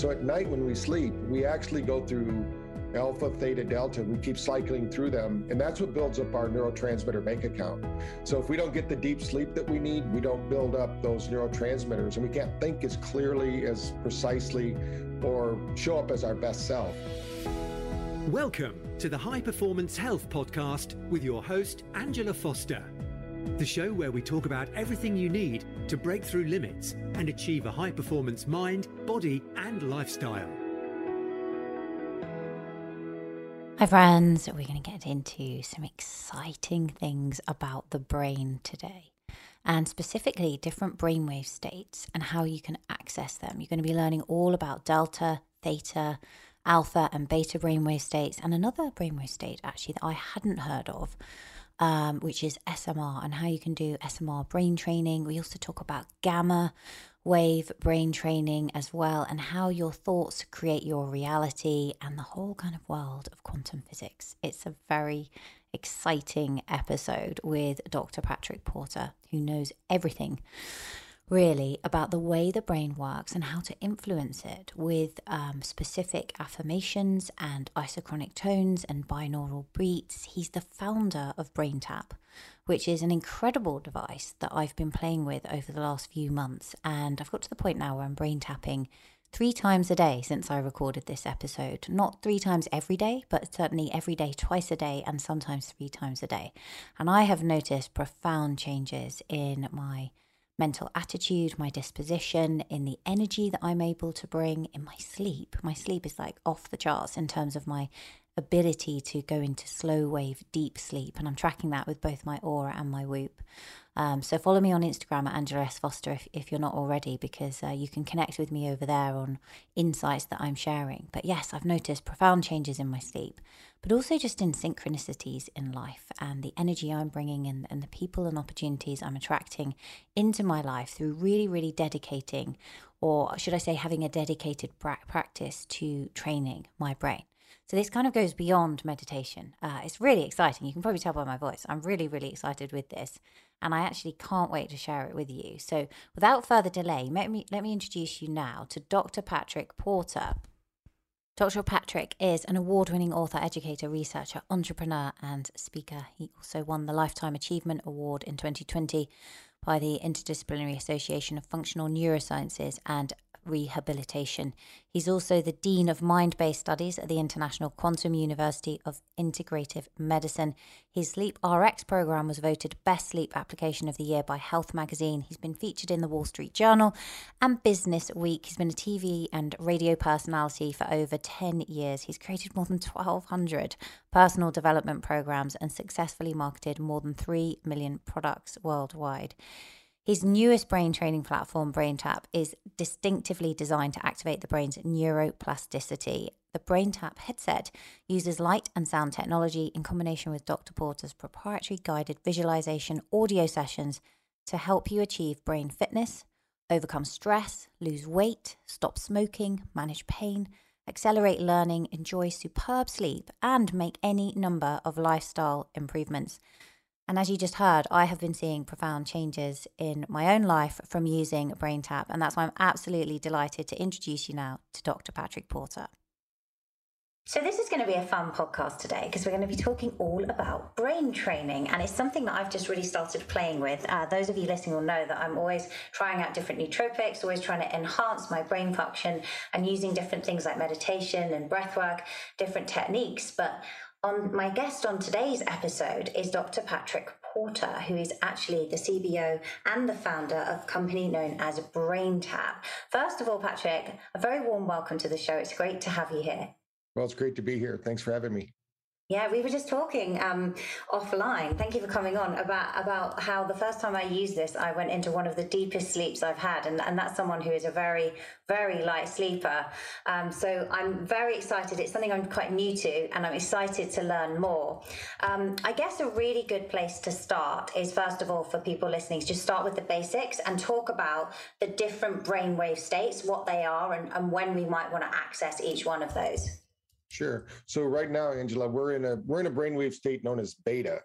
So at night when we sleep, we actually go through alpha, theta, delta. We keep cycling through them, and that's what builds up our neurotransmitter bank account. So if we don't get the deep sleep that we need, we don't build up those neurotransmitters, and we can't think as clearly, as precisely, or show up as our best self. Welcome to the High Performance Health Podcast with your host, Angela Foster. The show where we talk about everything you need to break through limits and achieve a high performance mind, body, and lifestyle. Hi, friends. We're going to get into some exciting things about the brain today, and specifically different brainwave states and how you can access them. You're going to be learning all about delta, theta, alpha, and beta brainwave states, and another brainwave state actually that I hadn't heard of. Um, which is SMR, and how you can do SMR brain training. We also talk about gamma, wave brain training as well, and how your thoughts create your reality and the whole kind of world of quantum physics. It's a very exciting episode with Dr. Patrick Porter, who knows everything really about the way the brain works and how to influence it with um, specific affirmations and isochronic tones and binaural beats. He's the founder of BrainTap, which is an incredible device that I've been playing with over the last few months. And I've got to the point now where I'm brain tapping three times a day since I recorded this episode. Not three times every day, but certainly every day, twice a day, and sometimes three times a day. And I have noticed profound changes in my mental attitude, my disposition, in the energy that I'm able to bring, in my sleep. My sleep is like off the charts in terms of my ability to go into slow wave deep sleep and i'm tracking that with both my Oura and my whoop. Um, so follow me on instagram at angela s. Foster if, if you're not already because uh, you can connect with me over there on insights that i'm sharing. But yes i've noticed profound changes in my sleep but also just in synchronicities in life and the energy I'm bringing and, and the people and opportunities I'm attracting into my life through really, really dedicating, or should I say, having a dedicated practice to training my brain. So this kind of goes beyond meditation. Uh, it's really exciting. You can probably tell by my voice. I'm really, really excited with this, and I actually can't wait to share it with you. So without further delay, let me let me introduce you now to Dr. Patrick Porter. Dr. Patrick is an award winning author, educator, researcher, entrepreneur, and speaker. He also won the Lifetime Achievement Award in 2020 by the Interdisciplinary Association of Functional Neurosciences and rehabilitation. He's also the Dean of Mind Based Studies at the International Quantum University of Integrative Medicine. His Sleep RX program was voted Best Sleep Application of the Year by Health Magazine. He's been featured in the Wall Street Journal and Business Week. He's been a TV and radio personality for over 10 years. He's created more than 1,200 personal development programs and successfully marketed more than 3 million products worldwide. His newest brain training platform, BrainTap, is distinctively designed to activate the brain's neuroplasticity. The BrainTap headset uses light and sound technology in combination with Dr. Porter's proprietary guided visualization audio sessions to help you achieve brain fitness, overcome stress, lose weight, stop smoking, manage pain, accelerate learning, enjoy superb sleep, and make any number of lifestyle improvements. And as you just heard, I have been seeing profound changes in my own life from using BrainTap. And that's why I'm absolutely delighted to introduce you now to Dr. Patrick Porter. So, this is going to be a fun podcast today because we're going to be talking all about brain training. And it's something that I've just really started playing with. Uh, those of you listening will know that I'm always trying out different nootropics, always trying to enhance my brain function and using different things like meditation and breath work, different techniques. But on my guest on today's episode is Dr. Patrick Porter, who is actually the CBO and the founder of a company known as BrainTap. First of all, Patrick, a very warm welcome to the show. It's great to have you here. Well, it's great to be here. Thanks for having me. Yeah, we were just talking um, offline. Thank you for coming on about about how the first time I used this, I went into one of the deepest sleeps I've had, and, and that's someone who is a very very light sleeper. Um, so I'm very excited. It's something I'm quite new to, and I'm excited to learn more. Um, I guess a really good place to start is first of all for people listening, just start with the basics and talk about the different brainwave states, what they are, and, and when we might want to access each one of those. Sure. So right now, Angela, we're in a we're in a brainwave state known as beta.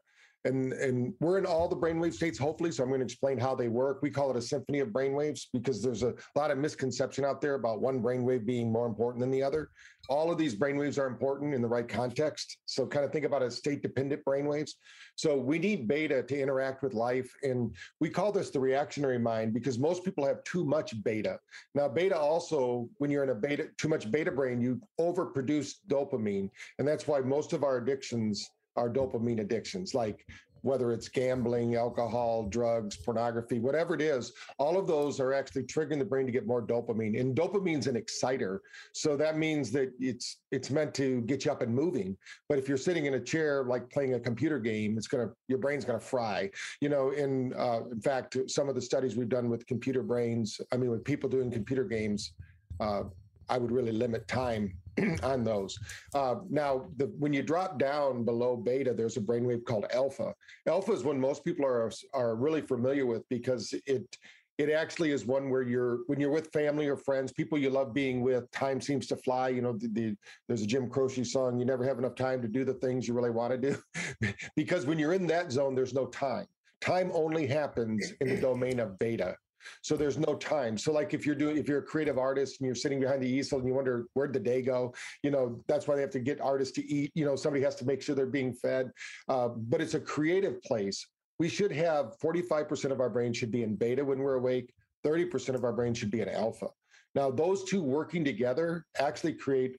And and we're in all the brainwave states hopefully so i'm going to explain how they work. We call it a symphony of brainwaves because there's a lot of misconception out there about one brainwave being more important than the other. All of these brainwaves are important in the right context so kind of think about as state dependent brainwaves. So we need beta to interact with life and we call this the reactionary mind because most people have too much beta. Now beta also when you're in a beta too much beta brain you overproduce dopamine and that's why most of our addictions our dopamine addictions, like whether it's gambling, alcohol, drugs, pornography, whatever it is, all of those are actually triggering the brain to get more dopamine. And dopamine's an exciter. So that means that it's it's meant to get you up and moving. But if you're sitting in a chair like playing a computer game, it's gonna your brain's gonna fry. You know, in uh, in fact, some of the studies we've done with computer brains, I mean with people doing computer games, uh, I would really limit time on those. Uh, now, the, when you drop down below beta, there's a brainwave called alpha. Alpha is one most people are are really familiar with because it it actually is one where you're when you're with family or friends, people you love being with. Time seems to fly. You know, the, the, there's a Jim Croce song. You never have enough time to do the things you really want to do, because when you're in that zone, there's no time. Time only happens in the domain of beta. So there's no time. So like if you're doing if you're a creative artist and you're sitting behind the easel and you wonder where'd the day go, you know that's why they have to get artists to eat. You know somebody has to make sure they're being fed. Uh, but it's a creative place. We should have 45% of our brain should be in beta when we're awake. 30% of our brain should be in alpha. Now, those two working together actually create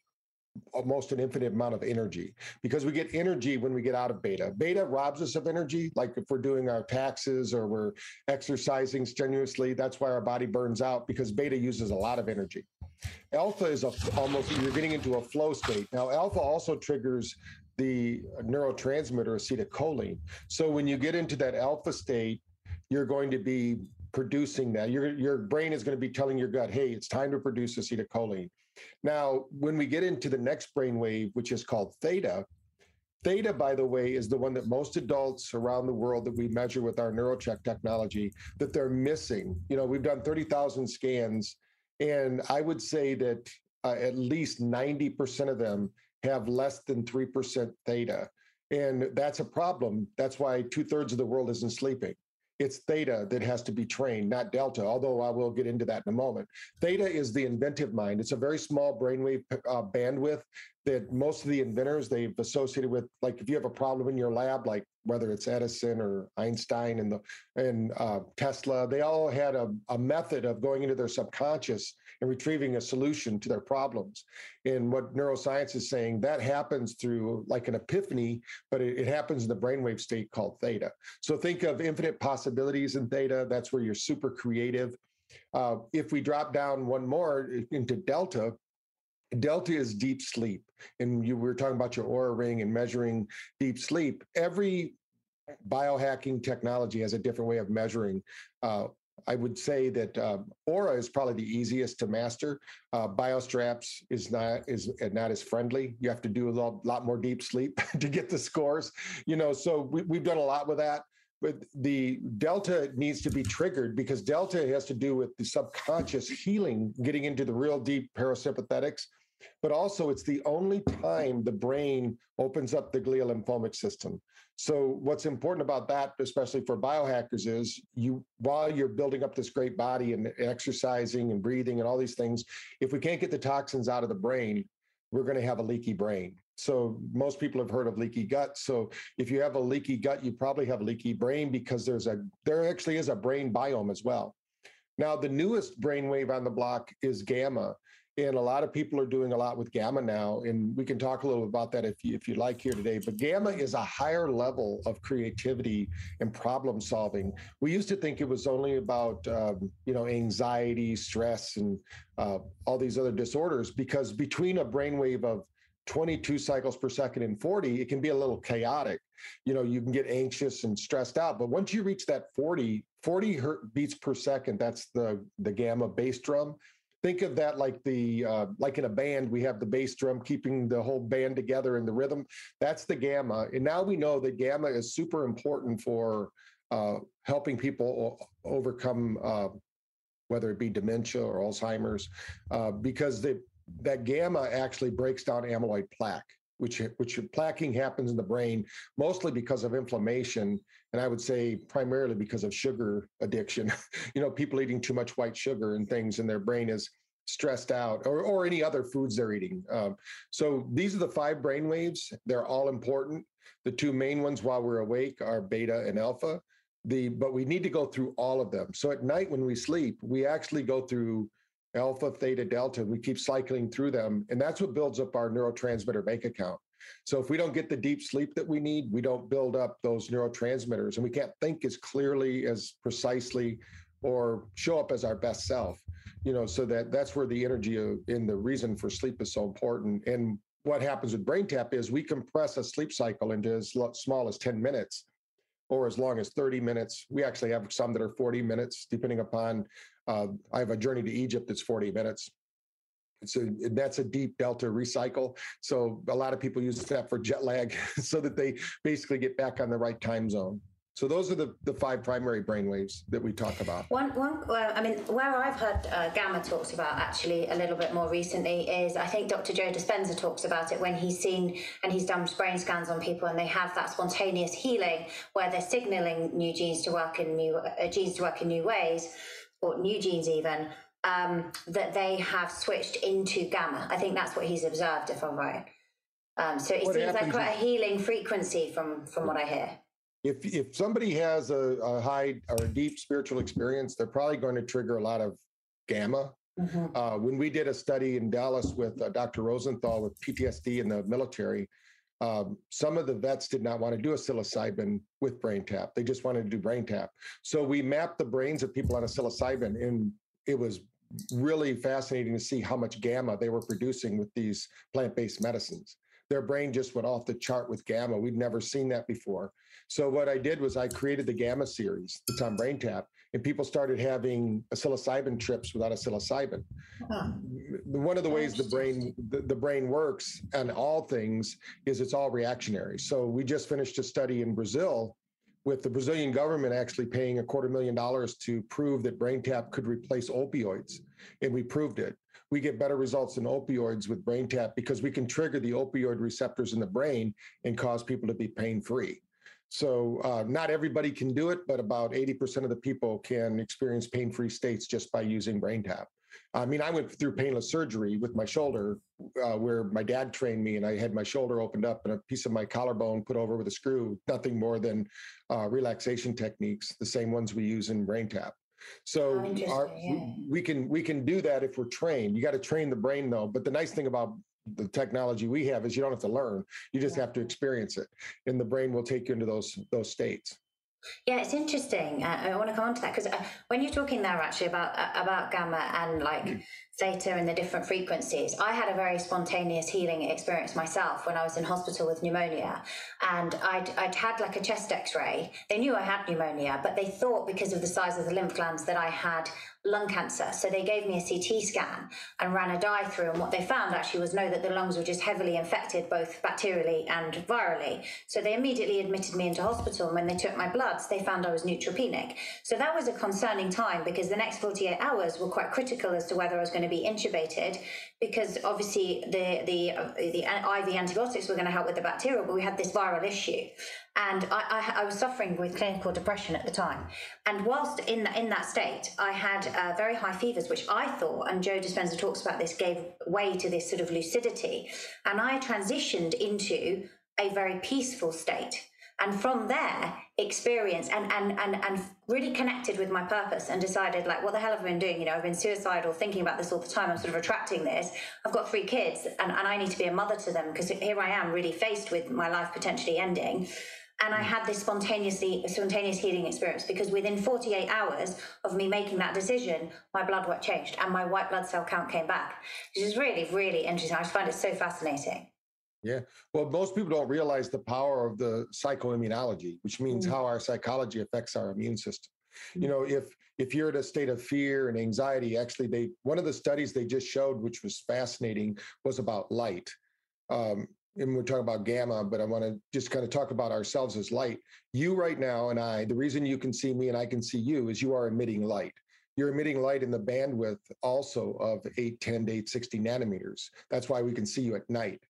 almost an infinite amount of energy because we get energy when we get out of beta. Beta robs us of energy, like if we're doing our taxes or we're exercising strenuously, that's why our body burns out because beta uses a lot of energy. Alpha is a, almost, you're getting into a flow state. Now, alpha also triggers the neurotransmitter acetylcholine. So when you get into that alpha state, you're going to be producing that. Your, your brain is going to be telling your gut, hey, it's time to produce acetylcholine. Now, when we get into the next brainwave, which is called theta, theta, by the way, is the one that most adults around the world that we measure with our NeuroCheck technology that they're missing. You know, we've done 30,000 scans, and I would say that uh, at least 90% of them have less than 3% theta. And that's a problem. That's why two thirds of the world isn't sleeping it's theta that has to be trained, not delta, although I will get into that in a moment. Theta is the inventive mind. It's a very small brainwave uh, bandwidth that most of the inventors they've associated with, like if you have a problem in your lab, like whether it's Edison or Einstein and the and uh, Tesla, they all had a, a method of going into their subconscious and retrieving a solution to their problems. And what neuroscience is saying that happens through like an epiphany, but it, it happens in the brainwave state called theta. So think of infinite possibilities in theta. That's where you're super creative. Uh, if we drop down one more into delta, Delta is deep sleep. And you were talking about your Oura ring and measuring deep sleep. Every biohacking technology has a different way of measuring. Uh, I would say that uh, Oura is probably the easiest to master. Uh, BioStraps is not is not as friendly. You have to do a lot, lot more deep sleep to get the scores. You know, so we, we've done a lot with that but the delta needs to be triggered because delta has to do with the subconscious healing getting into the real deep parasympathetics but also it's the only time the brain opens up the glymphatic system. So what's important about that, especially for biohackers, is you while you're building up this great body and exercising and breathing and all these things, if we can't get the toxins out of the brain, we're going to have a leaky brain. So most people have heard of leaky gut. So if you have a leaky gut, you probably have a leaky brain because there's a there actually is a brain biome as well. Now the newest brainwave on the block is gamma, and a lot of people are doing a lot with gamma now and we can talk a little about that if you if you like here today but gamma is a higher level of creativity and problem solving. We used to think it was only about um, you know anxiety stress and uh, all these other disorders because between a brainwave of 22 cycles per second and 40 it can be a little chaotic. You know you can get anxious and stressed out but once you reach that 40 40 beats per second that's the the gamma bass drum think of that like the uh, like in a band we have the bass drum keeping the whole band together in the rhythm. That's the gamma. And now we know that gamma is super important for uh, helping people overcome uh, whether it be dementia or alzheimer's uh, because that gamma actually breaks down amyloid plaque which which plaquing happens in the brain mostly because of inflammation, and I would say primarily because of sugar addiction. you know, people eating too much white sugar and things, and their brain is stressed out, or or any other foods they're eating. Um, so these are the five brain waves. They're all important. The two main ones while we're awake are beta and alpha. The but we need to go through all of them. So at night when we sleep, we actually go through alpha, theta, delta. We keep cycling through them. And that's what builds up our neurotransmitter bank account. So if we don't get the deep sleep that we need, we don't build up those neurotransmitters and we can't think as clearly, as precisely, or show up as our best self. You know, so that that's where the energy and the reason for sleep is so important. And what happens with BrainTap is we compress a sleep cycle into as small as 10 minutes or as long as 30 minutes. We actually have some that are 40 minutes, depending upon uh, I have a journey to Egypt that's 40 minutes. So that's a deep delta recycle. So a lot of people use that for jet lag so that they basically get back on the right time zone. So those are the, the five primary brain waves that we talk about. One, one. Well, I mean, where I've heard uh, gamma talks about actually a little bit more recently is I think Dr. Joe Dispenza talks about it when he's seen and he's done brain scans on people and they have that spontaneous healing where they're signaling new genes to work in new uh, genes to work in new ways or new genes even, um, that they have switched into gamma. I think that's what he's observed, if I'm right. Um, so it what seems like quite a healing frequency from from what I hear. If if somebody has a, a high or a deep spiritual experience, they're probably going to trigger a lot of gamma. Mm-hmm. Uh, when we did a study in Dallas with uh, Dr. Rosenthal with PTSD in the military, um, some of the vets did not want to do a psilocybin with brain tap. They just wanted to do brain tap. So we mapped the brains of people on a psilocybin, and it was really fascinating to see how much gamma they were producing with these plant-based medicines. Their brain just went off the chart with gamma. We'd never seen that before. So what I did was I created the gamma series that's on BrainTap, and people started having psilocybin trips without a psilocybin. Huh. One of the ways the brain the, the, brain works on all things is it's all reactionary. So we just finished a study in Brazil with the Brazilian government actually paying a quarter million dollars to prove that brain tap could replace opioids, and we proved it. We get better results in opioids with brain tap because we can trigger the opioid receptors in the brain and cause people to be pain free. So uh, not everybody can do it, but about 80% of the people can experience pain-free states just by using BrainTap. I mean, I went through painless surgery with my shoulder, uh, where my dad trained me, and I had my shoulder opened up and a piece of my collarbone put over with a screw. Nothing more than uh, relaxation techniques, the same ones we use in BrainTap. So oh, our, yeah. we can we can do that if we're trained. You got to train the brain though. But the nice thing about the technology we have is you don't have to learn you just have to experience it and the brain will take you into those those states yeah, it's interesting. Uh, I want to come on to that because uh, when you're talking there actually about uh, about gamma and like mm. Theta and the different frequencies, I had a very spontaneous healing experience myself when I was in hospital with pneumonia, and I'd I'd had like a chest X-ray. They knew I had pneumonia, but they thought because of the size of the lymph glands that I had lung cancer. So they gave me a CT scan and ran a dye through. And what they found actually was no, that the lungs were just heavily infected, both bacterially and virally. So they immediately admitted me into hospital. And when they took my bloods, they found I was neutropenic. So that was a concerning time because the next 48 hours were quite critical as to whether I was going to be intubated because obviously the the the IV antibiotics were going to help with the bacterial, but we had this viral issue, and I, I, I, was suffering with clinical depression at the time. And whilst in in that state, I had uh, very high fevers, which I thought, and Joe Dispenza talks about this, gave way to this sort of lucidity, and I transitioned into a very peaceful state and from there experience and and and and really connected with my purpose and decided like what the hell have i been doing? You know i've been suicidal thinking about this all the time. I'm sort of attracting this. I've got three kids and, and i need to be a mother to them because here i am really faced with my life potentially ending. And I mm. had this spontaneously spontaneous healing experience because within 48 hours of me making that decision, my blood work changed and my white blood cell count came back, which is really, really interesting. I find it so fascinating. Yeah. Well, most people don't realize the power of the psychoimmunology, which means mm-hmm. how our psychology affects our immune system. Mm-hmm. You know, if if you're in a state of fear and anxiety, actually, they one of the studies they just showed, which was fascinating, was about light. Um, and we're talking about gamma, but I want to just kind of talk about ourselves as light. You right now and I, the reason you can see me and I can see you is you are emitting light. You're emitting light in the bandwidth also of 810 to 860 nanometers. That's why we can see you at night.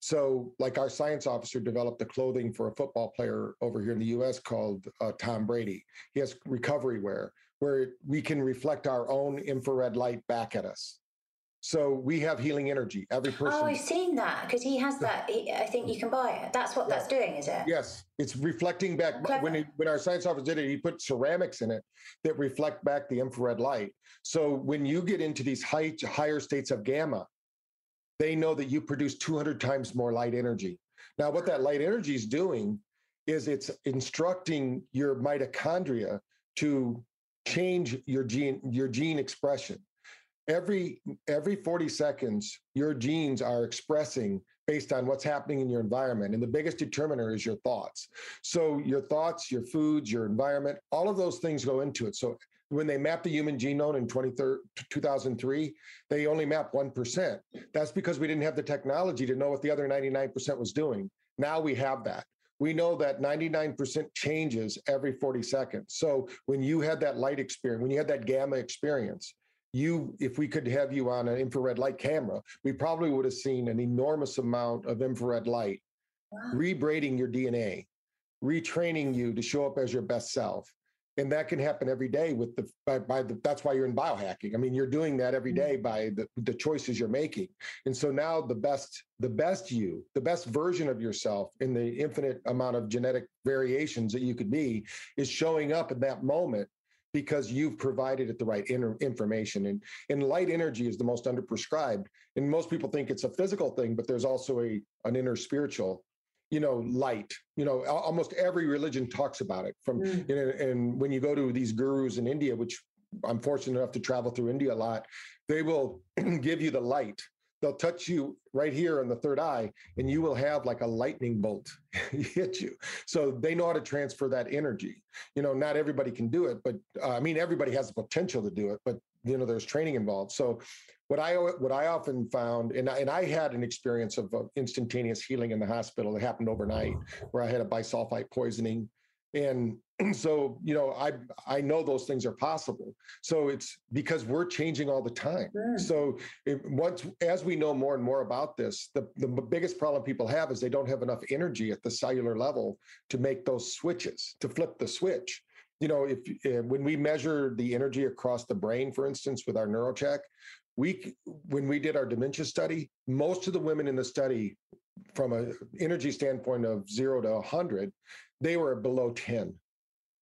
So, like our science officer developed the clothing for a football player over here in the US called uh, Tom Brady. He has recovery wear where we can reflect our own infrared light back at us. So we have healing energy. Every oh, person. Oh, I've seen that because he has that. He, I think you can buy it. That's what that's doing, is it? Yes, it's reflecting back. Clever. When he, when our science officer did it, he put ceramics in it that reflect back the infrared light. So when you get into these high, higher states of gamma, they know that you produce 200 times more light energy. Now, what that light energy is doing is it's instructing your mitochondria to change your gene your gene expression every every 40 seconds your genes are expressing based on what's happening in your environment and the biggest determiner is your thoughts. So your thoughts your foods your environment all of those things go into it. So when they mapped the human genome in 2003 they only mapped 1% that's because we didn't have the technology to know what the other 99% was doing. Now we have that. We know that 99% changes every 40 seconds. So when you had that light experience when you had that gamma experience you if we could have you on an infrared light camera we probably would have seen an enormous amount of infrared light wow. rebraiding your dna retraining you to show up as your best self and that can happen every day with the by, by the that's why you're in biohacking i mean you're doing that every day mm-hmm. by the, the choices you're making and so now the best the best you the best version of yourself in the infinite amount of genetic variations that you could be is showing up in that moment because you've provided it the right inner information. And, and light energy is the most underprescribed. And most people think it's a physical thing, but there's also a an inner spiritual, you know, light. You know, almost every religion talks about it. From mm. you know, and when you go to these gurus in India, which I'm fortunate enough to travel through India a lot, they will give you the light they'll touch you right here in the third eye and you will have like a lightning bolt hit you. So they know how to transfer that energy. You know not everybody can do it but uh, i mean everybody has the potential to do it but you know there's training involved. So what i what i often found and I, and I had an experience of uh, instantaneous healing in the hospital that happened overnight where i had a bisulfite poisoning and so you know i i know those things are possible. So it's because we're changing all the time. Sure. so it, once as we know more and more about this the, the biggest problem people have is they don't have enough energy at the cellular level to make those switches to flip the switch. You know if uh, when we measure the energy across the brain for instance with our neurocheck we when we did our dementia study most of the women in the study from an energy standpoint of 0 to 100 they were below 10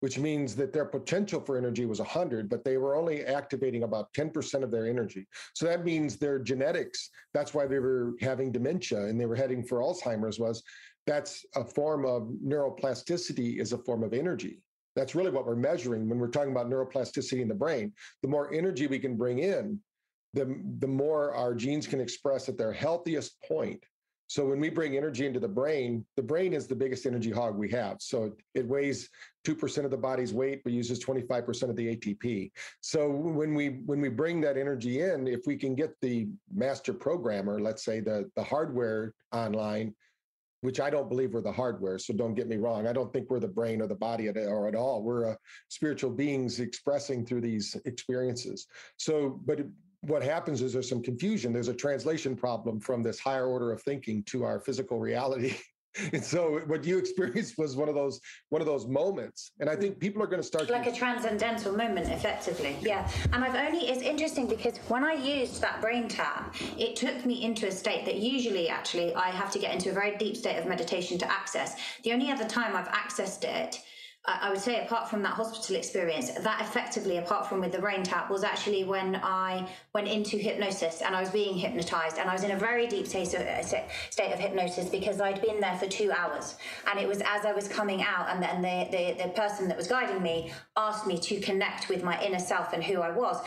which means that their potential for energy was 100 but they were only activating about 10% of their energy. So that means their genetics that's why they were having dementia and they were heading for alzheimer's was that's a form of neuroplasticity is a form of energy. That's really what we're measuring when we're talking about neuroplasticity in the brain. The more energy we can bring in the, the more our genes can express at their healthiest point so when we bring energy into the brain, the brain is the biggest energy hog we have. So it weighs 2% of the body's weight, but uses 25% of the ATP. So when we when we bring that energy in, if we can get the master programmer, let's say the, the hardware online, which I don't believe we're the hardware. So don't get me wrong. I don't think we're the brain or the body or at all. We're spiritual beings expressing through these experiences. So, but what happens is there's some confusion. There's a translation problem from this higher order of thinking to our physical reality. and so what you experienced was one of those one of those moments and i think people are going to start like to... a transcendental moment effectively yeah and i've only it's interesting because when i used that brain tap it took me into a state that usually actually i have to get into a very deep state of meditation to access the only other time i've accessed it I would say, apart from that hospital experience, that effectively, apart from with the brain tap, was actually when I went into hypnosis and I was being hypnotized, and I was in a very deep state of, uh, state of hypnosis because I'd been there for two hours, and it was as I was coming out, and then the, the the person that was guiding me asked me to connect with my inner self and who I was,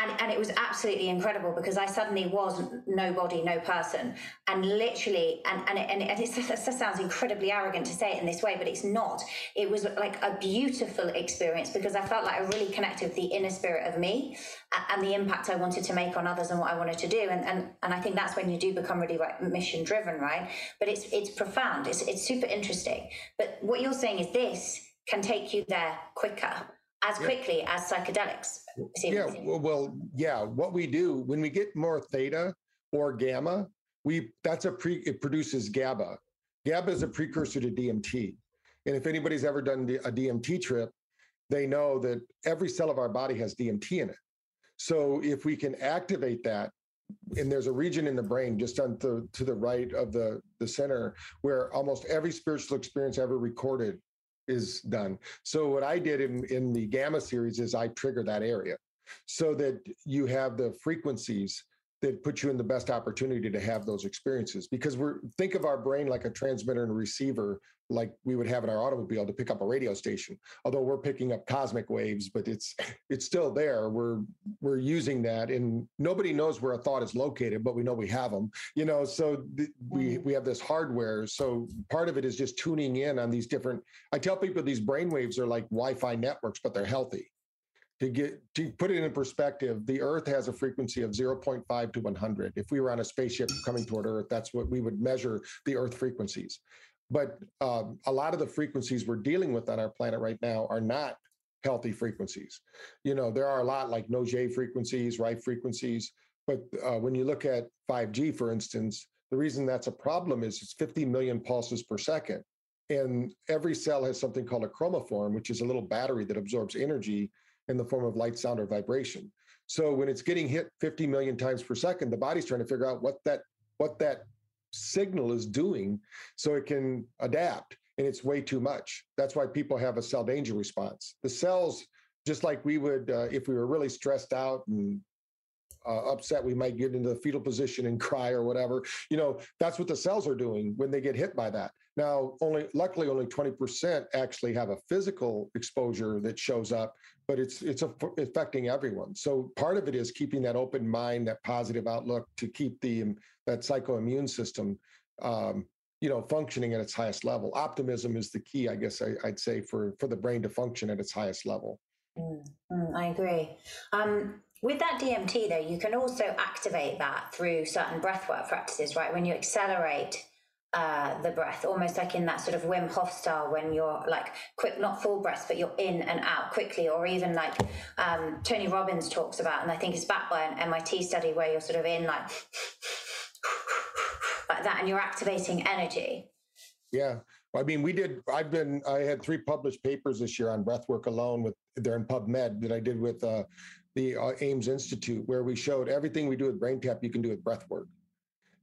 and, and it was absolutely incredible because I suddenly was nobody, no person, and literally, and and it, and it, it just sounds incredibly arrogant to say it in this way, but it's not. It was like a beautiful experience because I felt like I really connected with the inner spirit of me and the impact I wanted to make on others and what I wanted to do, and and and I think that's when you do become really like mission driven, right? But it's it's profound. It's it's super interesting. But what you're saying is this can take you there quicker as quickly yeah. as psychedelics. Yeah, well, yeah. What we do when we get more theta or gamma, we that's a pre. It produces GABA. GABA is a precursor to DMT, and if anybody's ever done a DMT trip, they know that every cell of our body has DMT in it. So if we can activate that, and there's a region in the brain just on the, to the right of the, the center where almost every spiritual experience ever recorded is done. So what I did in, in the gamma series is I trigger that area so that you have the frequencies that put you in the best opportunity to have those experiences. Because we're think of our brain like a transmitter and receiver like we would have in our automobile to pick up a radio station. Although we're picking up cosmic waves but it's it's still there. We're we're using that and nobody knows where a thought is located but we know we have them you know? So th- we mm. we have this hardware. So part of it is just tuning in on these different i tell people these brain waves are like wi-fi networks but they're healthy to get to put it in perspective, the Earth has a frequency of 0.5 to 100. If we were on a spaceship coming toward Earth, that's what we would measure the Earth frequencies. But um, a lot of the frequencies we're dealing with on our planet Rife now are not healthy frequencies. You know, there are a lot like Nogier frequencies, right frequencies. But uh, when you look at 5G, for instance, the reason that's a problem is it's 50 million pulses per second. And every cell has something called a chromophore, which is a little battery that absorbs energy in the form of light, sound, or vibration. So when it's getting hit 50 million times per second, the body's trying to figure out what that what that signal is doing so it can adapt. And it's way too much. That's why people have a cell danger response. The cells, just like we would uh, if we were really stressed out and uh, upset, we might get into the fetal position and cry or whatever. You know, that's what the cells are doing when they get hit by that. Now, only luckily, only 20% actually have a physical exposure that shows up, but it's it's affecting everyone. So part of it is keeping that open mind, that positive outlook, to keep the um, that psychoimmune system. Um, you know, functioning at its highest level. Optimism is the key, I guess I, would say, for for the brain to function at its highest level. Mm, mm, I agree. Um, with that DMT, though, you can also activate that through certain breathwork practices, right? When you accelerate uh, the breath, almost like in that sort of Wim Hof style, when you're like quick, not full breath, but you're in and out quickly, or even like um, Tony Robbins talks about, and I think it's backed by an MIT study where you're sort of in like like that, and you're activating energy. Yeah, I mean, we did. I've been. I had three published papers this year on breathwork alone. With they're in PubMed that I did with uh, the uh, Ames Institute, where we showed everything we do with brain tap, you can do with breath work.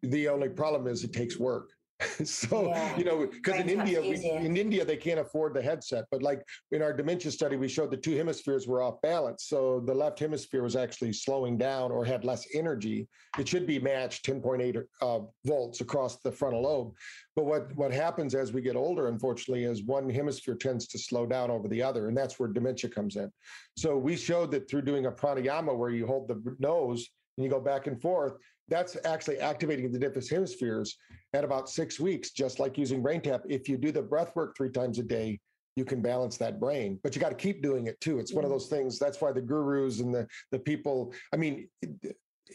The only problem is it takes work. so yeah. you know because in india we, in india they can't afford the headset but like in our dementia study we showed the two hemispheres were off balance so the left hemisphere was actually slowing down or had less energy. It should be matched 10.8 uh, volts across the frontal lobe. But what what happens as we get older unfortunately is one hemisphere tends to slow down over the other and that's where dementia comes in. So we showed that through doing a pranayama where you hold the nose and you go back and forth that's actually activating the different hemispheres at about six weeks, just like using BrainTap. If you do the breath work three times a day, you can balance that brain, but you got to keep doing it too. It's one of those things. That's why the gurus and the the people. I mean,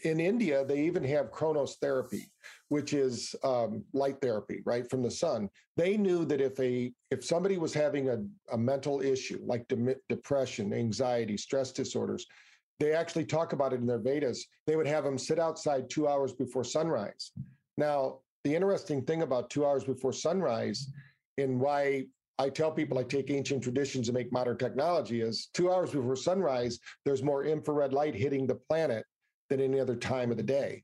in India, they even have chromo therapy, which is um, light therapy, right from the sun. They knew that if a if somebody was having a, a mental issue like de- depression, anxiety, stress disorders, they actually talk about it in their Vedas. They would have them sit outside two hours before sunrise. Now, the interesting thing about two hours before sunrise and why I tell people I take ancient traditions and make modern technology is two hours before sunrise, there's more infrared light hitting the planet than any other time of the day.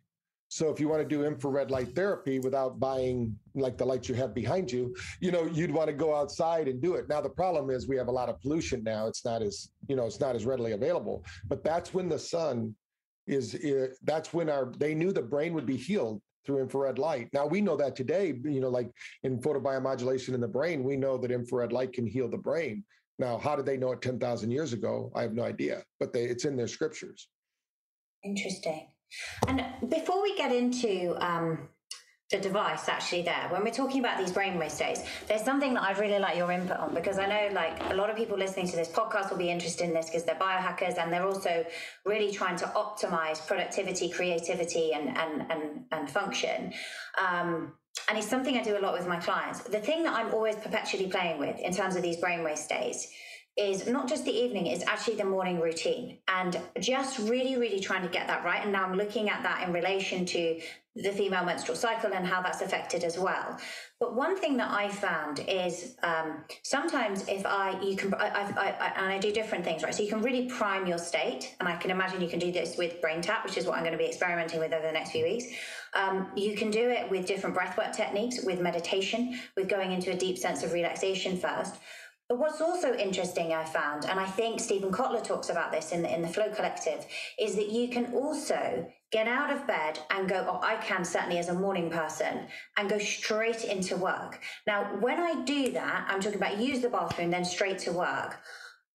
So if you want to do infrared light therapy without buying like the lights you have behind you, you know, you'd want to go outside and do it. Now the problem is we have a lot of pollution now. It's not as, you know, it's not as readily available. But that's when the sun is, that's when our they knew the brain would be healed through infrared light. Now we know that today, you know, like in photobiomodulation in the brain, we know that infrared light can heal the brain. Now, how did they know it 10,000 years ago? I have no idea, but they, it's in their scriptures. Interesting. And before we get into um, the device actually there, when we're talking about these brainwave states, there's something that I'd really like your input on because I know like a lot of people listening to this podcast will be interested in this because they're biohackers and they're also really trying to optimize productivity, creativity, and and and, and function. Um, and it's something I do a lot with my clients. The thing that I'm always perpetually playing with in terms of these brainwave states is not just the evening, it's actually the morning routine. And just really, really trying to get that right. And now I'm looking at that in relation to the female menstrual cycle and how that's affected as well. But one thing that I found is um, sometimes if I, you can, I, I, I, and I do different things, right? So you can really prime your state. And I can imagine you can do this with Brain Tap, which is what I'm going to be experimenting with over the next few weeks. Um, you can do it with different breathwork techniques, with meditation, with going into a deep sense of relaxation first. But what's also interesting, I found, and I think Steven Kotler talks about this in the, in the Flow Collective, is that you can also get out of bed and go, oh, I can certainly as a morning person, and go straight into work. Now, when I do that, I'm talking about use the bathroom, then straight to work.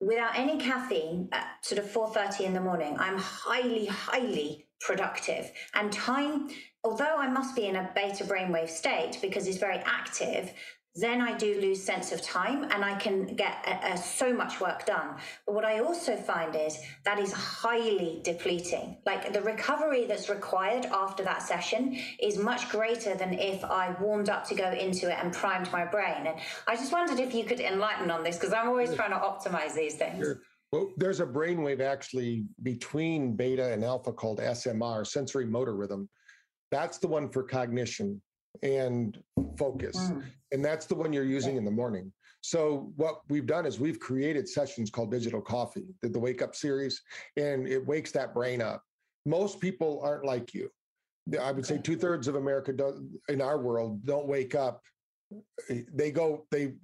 Without any caffeine at sort of 4.30 in the morning, I'm highly, highly productive. And time, although I must be in a beta brainwave state because it's very active, then I do lose sense of time and I can get a, a, so much work done. But what I also find is that is highly depleting. Like the recovery that's required after that session is much greater than if I warmed up to go into it and primed my brain. And I just wondered if you could enlighten on this because I'm always trying to optimize these things. Sure. Well, there's a brainwave actually between beta and alpha called SMR, sensory motor rhythm. That's the one for cognition and focus. Mm. And that's the one you're using in the morning. So what we've done is we've created sessions called digital coffee, the, the wake up series, and it wakes that brain up. Most people aren't like you. I would say two thirds of America in our world don't wake up. They go, they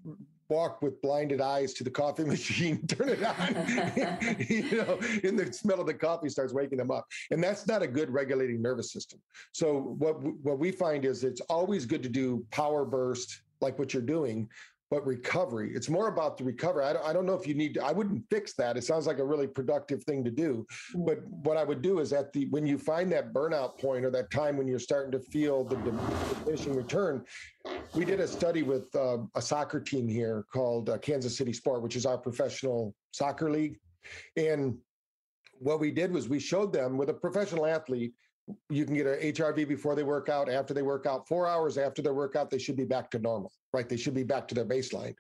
walk with blinded eyes to the coffee machine, turn it on, you know, and the smell of the coffee starts waking them up. And that's not a good regulating nervous system. So what what we find is it's always good to do power burst like what you're doing, but recovery. It's more about the recovery. I don't, I don't know if you need to, I wouldn't fix that. It sounds like a really productive thing to do. Mm. But what I would do is at the, when you find that burnout point or that time when you're starting to feel the diminishing return, we did a study with uh, a soccer team here called uh, Kansas City Sport, which is our professional soccer league. And what we did was we showed them with a professional athlete you can get an HRV before they work out, after they work out, four hours after their workout, they should be back to normal, right? They should be back to their baseline.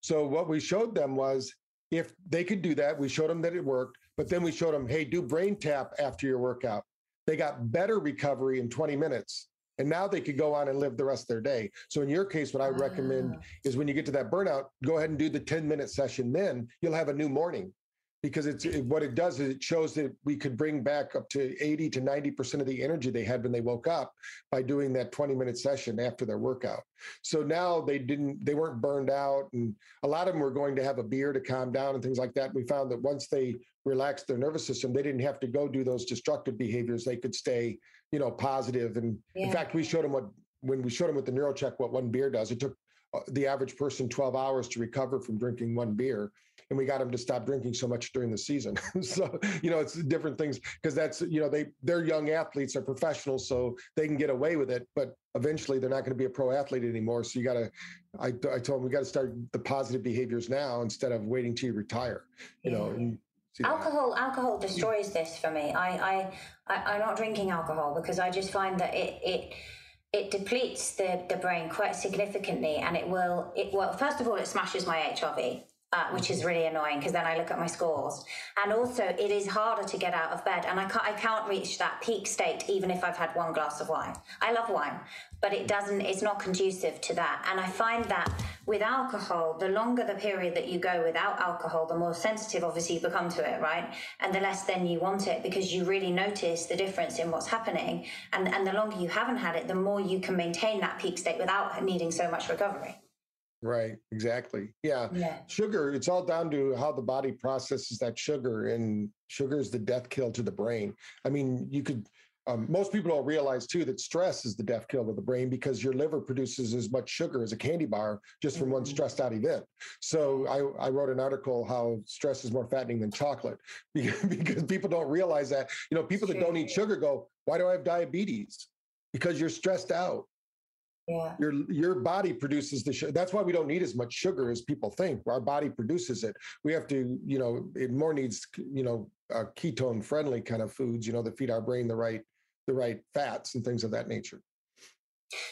So what we showed them was if they could do that, we showed them that it worked, but then we showed them, hey, do brain tap after your workout. They got better recovery in 20 minutes. And now they could go on and live the rest of their day. So in your case, what I recommend ah. is when you get to that burnout, go ahead and do the 10 minute session. Then you'll have a new morning because it's it, what it does is it shows that we could bring back up to 80 to 90% of the energy they had when they woke up by doing that 20 minute session after their workout. So now they didn't they weren't burned out and a lot of them were going to have a beer to calm down and things like that. We found that once they relaxed their nervous system, they didn't have to go do those destructive behaviors. They could stay, you know, positive and yeah. in fact we showed them what when we showed them with the NeuroCheck what one beer does. It took uh, the average person 12 hours to recover from drinking one beer and we got them to stop drinking so much during the season. So you know it's different things because that's you know they they're young athletes are professionals so they can get away with it but eventually they're not going to be a pro athlete anymore. So you got to I, I told them we got to start the positive behaviors now instead of waiting till you retire you know and, alcohol alcohol destroys this for me. I, I i i'm not drinking alcohol because i just find that it it it depletes the, the brain quite significantly and it will it well first of all it smashes my hrv uh, which is really annoying because then I look at my scores. And also, it is harder to get out of bed, and I can't, I can't reach that peak state even if I've had one glass of wine. I love wine, but it doesn't. It's not conducive to that. And I find that with alcohol, the longer the period that you go without alcohol, the more sensitive, obviously, you become to it, right? And the less then you want it because you really notice the difference in what's happening. And and the longer you haven't had it, the more you can maintain that peak state without needing so much recovery. Right, exactly. Yeah. yeah. Sugar, it's all down to how the body processes that sugar, and sugar is the death kill to the brain. I mean, you could, um, most people don't realize too that stress is the death kill to the brain because your liver produces as much sugar as a candy bar just from mm-hmm. one stressed out event. So I, I wrote an article how stress is more fattening than chocolate because people don't realize that. You know, people that don't eat sugar go, why do I have diabetes? Because you're stressed out. Yeah. Your your body produces the sugar. That's why we don't need as much sugar as people think. Our body produces it. We have to, you know, it more needs, you know, ketone friendly kind of foods, you know, that feed our brain the right the right fats and things of that nature.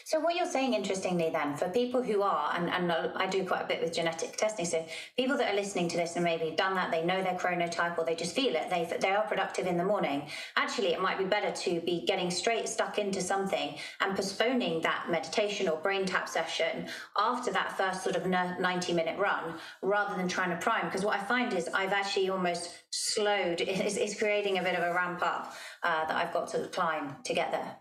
So, what you're saying, interestingly, then, for people who are, and, and I do quite a bit with genetic testing, so people that are listening to this and maybe done that, they know their chronotype or they just feel it, they, they are productive in the morning. Actually, it might be better to be getting straight stuck into something and postponing that meditation or brain tap session after that first sort of 90 minute run rather than trying to prime. Because what I find is I've actually almost slowed, it's, it's creating a bit of a ramp up uh, that I've got to climb to get there.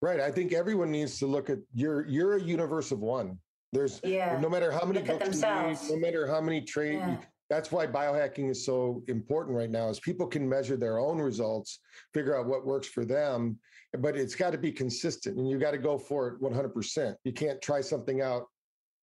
Right. I think everyone needs to look at you're you're a universe of one. There's yeah. no matter how many look books you read, no matter how many trade yeah. that's why biohacking is so important right now is people can measure their own results, figure out what works for them, but it's got to be consistent and you got to go for it 100%. You can't try something out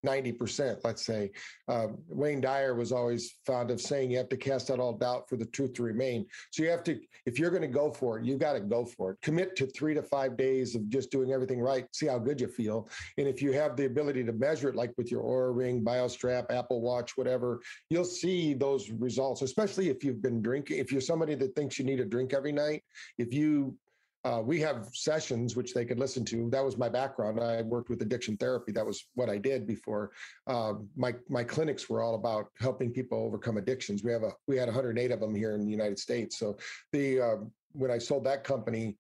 90%, let's say. Uh, Wayne Dyer was always fond of saying you have to cast out all doubt for the truth to remain. So you have to, if you're going to go for it, you've got to go for it. Commit to three to five days of just doing everything right, see how good you feel. And if you have the ability to measure it, like with your Oura Ring, BioStrap, Apple Watch, whatever, you'll see those results, especially if you've been drinking. If you're somebody that thinks you need a drink every night, if you uh, we have sessions which they could listen to. That was my background. I worked with addiction therapy. That was what I did before. Uh, my my clinics were all about helping people overcome addictions. We have a we had 108 of them here in the United States. So the uh, when I sold that company,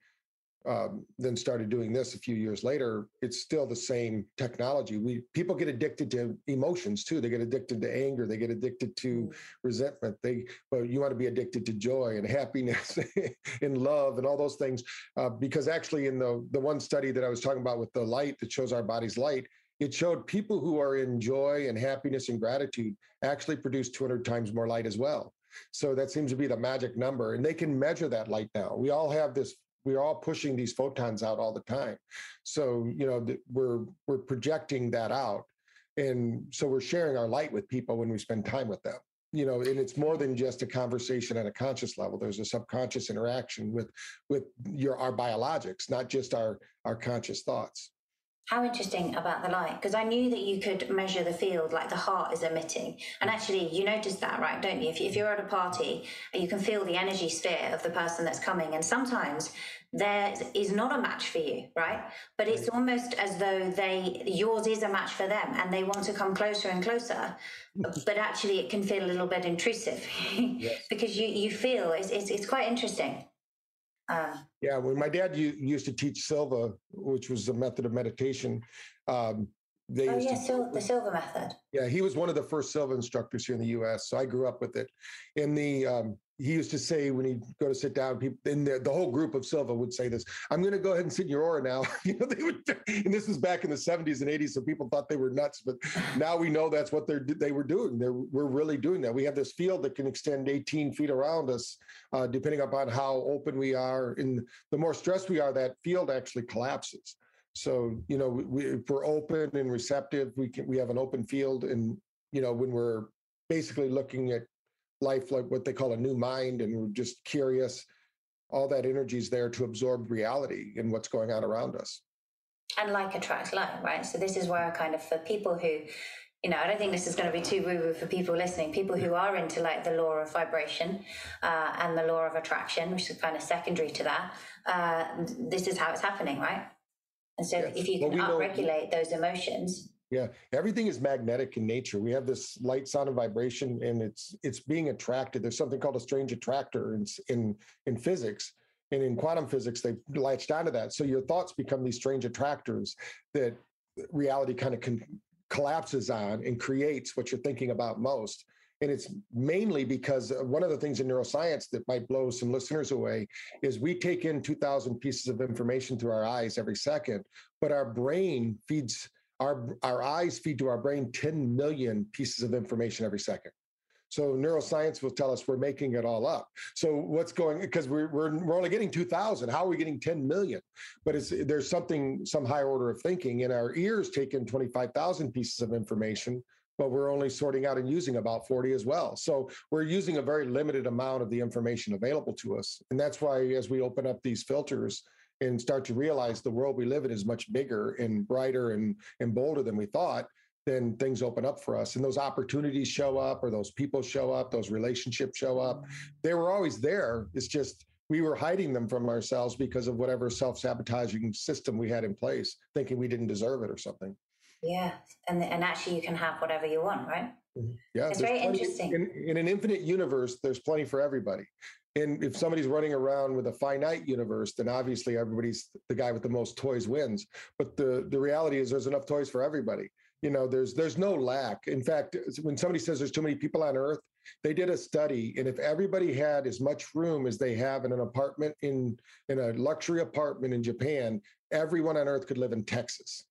um, then started doing this a few years later, it's still the same technology. We people get addicted to emotions too. They get addicted to anger. They get addicted to mm. resentment. They but you want to be addicted to joy and happiness and love and all those things. Uh, because actually, in the the one study that I was talking about with the light that shows our body's light, it showed people who are in joy and happiness and gratitude actually produce 200 times more light as well. So that seems to be the magic number. And they can measure that light now. We all have this we're all pushing these photons out all the time. So you know we're we're projecting that out. And so we're sharing our light with people when we spend time with them you know and it's more than just a conversation at a conscious level. There's a subconscious interaction with with your our biologics not just our our conscious thoughts how interesting about the light because i knew that you could measure the field like the heart is emitting. And mm. actually you notice that right don't you? If, if you're at a party you can feel the energy sphere of the person that's coming and sometimes there is not a match for you right? But it's almost as though they yours is a match for them and they want to come closer and closer mm. but actually it can feel a little bit intrusive. Yes. because you you feel it's, it's, it's quite interesting uh, yeah, when my dad used to teach Silva, which was a method of meditation, um, they oh, yeah, to, the Silva method. Yeah, he was one of the first Silva instructors here in the U.S. So I grew up with it. In the um, he used to say when he'd go to sit down, people in the, the whole group of Silva would say this, I'm going to go ahead and sit in your aura now. you know, they would, and this was back in the 70s and 80s. So people thought they were nuts, but now we know that's what they're, they were doing. They're, we're really doing that. We have this field that can extend 18 feet around us, uh, depending upon how open we are. And the more stressed we are, that field actually collapses. So, you know, we, if we're open and receptive, we can, we have an open field. And, you know, when we're basically looking at life like what they call a new mind and we're just curious all that energy is there to absorb reality and what's going on around us and like attracts like right so this is where I kind of for people who you know, I don't think this is going to be too woo woo for people listening. People who are into like the law of vibration uh, and the law of attraction, which is kind of secondary to that. Uh, this is how it's happening, right? And so, yes. if you can well, upregulate those emotions, yeah, everything is magnetic in nature. We have this light, sound, and vibration, and it's it's being attracted. There's something called a strange attractor in in, in physics, and in quantum physics, they latched onto that. So your thoughts become these strange attractors that reality kind of con- collapses on and creates what you're thinking about most. And it's mainly because uh, one of the things in neuroscience that might blow some listeners away is we take in 2,000 pieces of information through our eyes every second, but our brain feeds our, our eyes feed to our brain 10 million pieces of information every second. So neuroscience will tell us we're making it all up. So what's going because we're, we're we're only getting 2,000. How are we getting 10 million? But it's there's something some high order of thinking. And our ears take in 25,000 pieces of information, but we're only sorting out and using about 40 as well. So we're using a very limited amount of the information available to us. And that's why as we open up these filters and start to realize the world we live in is much bigger and brighter and, and bolder than we thought, then things open up for us. And those opportunities show up, or those people show up, those relationships show up. They were always there. It's just we were hiding them from ourselves because of whatever self-sabotaging system we had in place, thinking we didn't deserve it or something. Yeah, and and actually, you can have whatever you want, right? Mm-hmm. Yeah, it's very plenty, interesting. In, in an infinite universe, there's plenty for everybody. And if somebody's running around with a finite universe, then obviously everybody's the guy with the most toys wins. But the the reality is, there's enough toys for everybody. You know, there's there's no lack. In fact, when somebody says there's too many people on Earth, they did a study, and if everybody had as much room as they have in an apartment in in a luxury apartment in Japan, everyone on Earth could live in Texas.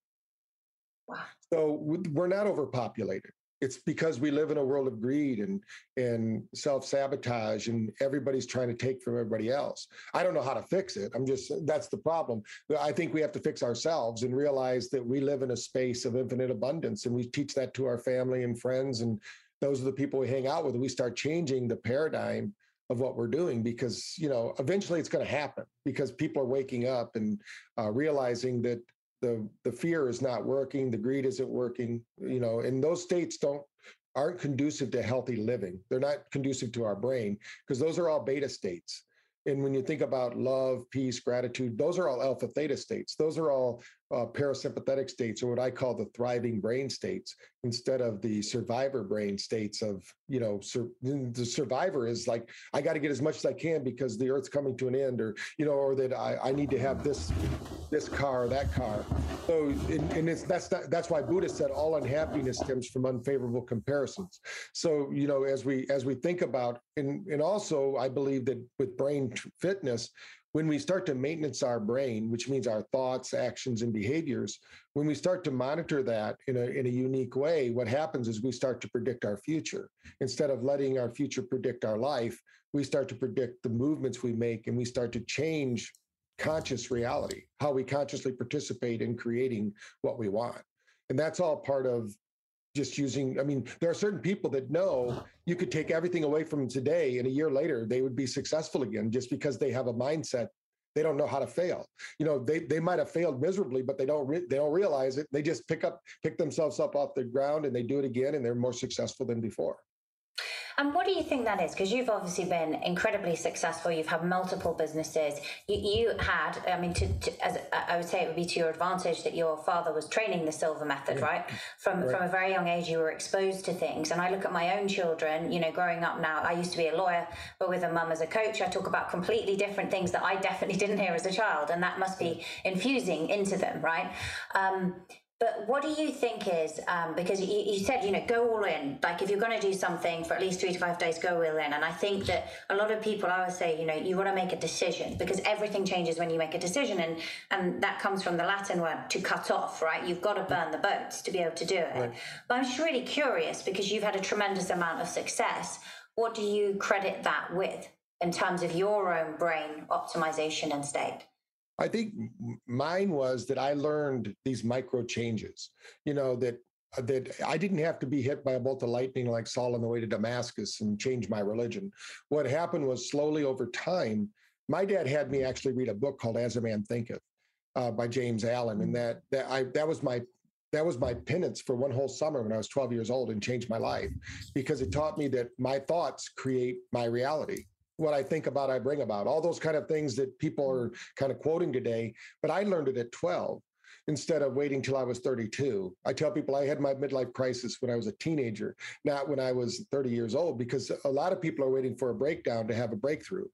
Wow. So we're not overpopulated. It's because we live in a world of greed and and self sabotage, and everybody's trying to take from everybody else. I don't know how to fix it. I'm just that's the problem. I think we have to fix ourselves and realize that we live in a space of infinite abundance, and we teach that to our family and friends, and those are the people we hang out with. We start changing the paradigm of what we're doing because you know eventually it's going to happen because people are waking up and uh, realizing that the the fear is not working, the greed isn't working, you know, and those states don't aren't conducive to healthy living. They're not conducive to our brain because those are all beta states. And when you think about love, peace, gratitude, those are all alpha theta states. Those are all uh, parasympathetic states, or what I call the thriving brain states, instead of the survivor brain states of, you know, sur- the survivor is like, I got to get as much as I can because the earth's coming to an end, or, you know, or that I, I need to have this this car or that car. So, and, and it's that's not, that's why Buddha said all unhappiness stems from unfavorable comparisons. So, you know, as we as we think about, and and also I believe that with brain fitness, when we start to maintenance our brain, which means our thoughts, actions, and behaviors, when we start to monitor that in a, in a unique way, what happens is we start to predict our future. Instead of letting our future predict our life, we start to predict the movements we make and we start to change conscious reality, how we consciously participate in creating what we want. And that's all part of just using i mean there are certain people that know you could take everything away from today and a year later they would be successful again just because they have a mindset. They don't know how to fail. You know they they might have failed miserably but they don't re- they don't realize it. They just pick up pick themselves up off the ground and they do it again and they're more successful than before and what do you think that is? Because you've obviously been incredibly successful. You've had multiple businesses. You, you had, I mean, to, to, as I would say, it would be to your advantage that your father was training the Silva method, yeah. right? From right. from a very young age, you were exposed to things. And I look at my own children. You know, growing up now, I used to be a lawyer, but with a mum as a coach, I talk about completely different things that I definitely didn't hear as a child, and that must be infusing into them, right? Um, but what do you think is um, because you, you, said you know go all in. Like if you're going to do something for at least three to five days go all in. And I think that a lot of people I would say you know you want to make a decision because everything changes when you make a decision. And and that comes from the Latin word to cut off right? You've got to burn the boats to be able to do it. Right. but I'm just really curious because you've had a tremendous amount of success. What do you credit that with in terms of your own brain optimization and state I think mine was that I learned these micro changes, you know, that uh, that I didn't have to be hit by a bolt of lightning like Saul on the way to Damascus and change my religion. What happened was slowly over time, my dad had me actually read a book called As a Man Thinketh uh, by James Allen. And that that I that was my that was my penance for one whole summer when I was 12 years old and changed my life because it taught me that my thoughts create my reality what I think about, I bring about, all those kind of things that people are mm. kind of quoting today. But I learned it at 12 instead of waiting till I was 32. I tell people I had my midlife crisis when I was a teenager, not when I was 30 years old, because a lot of people are waiting for a breakdown to have a breakthrough.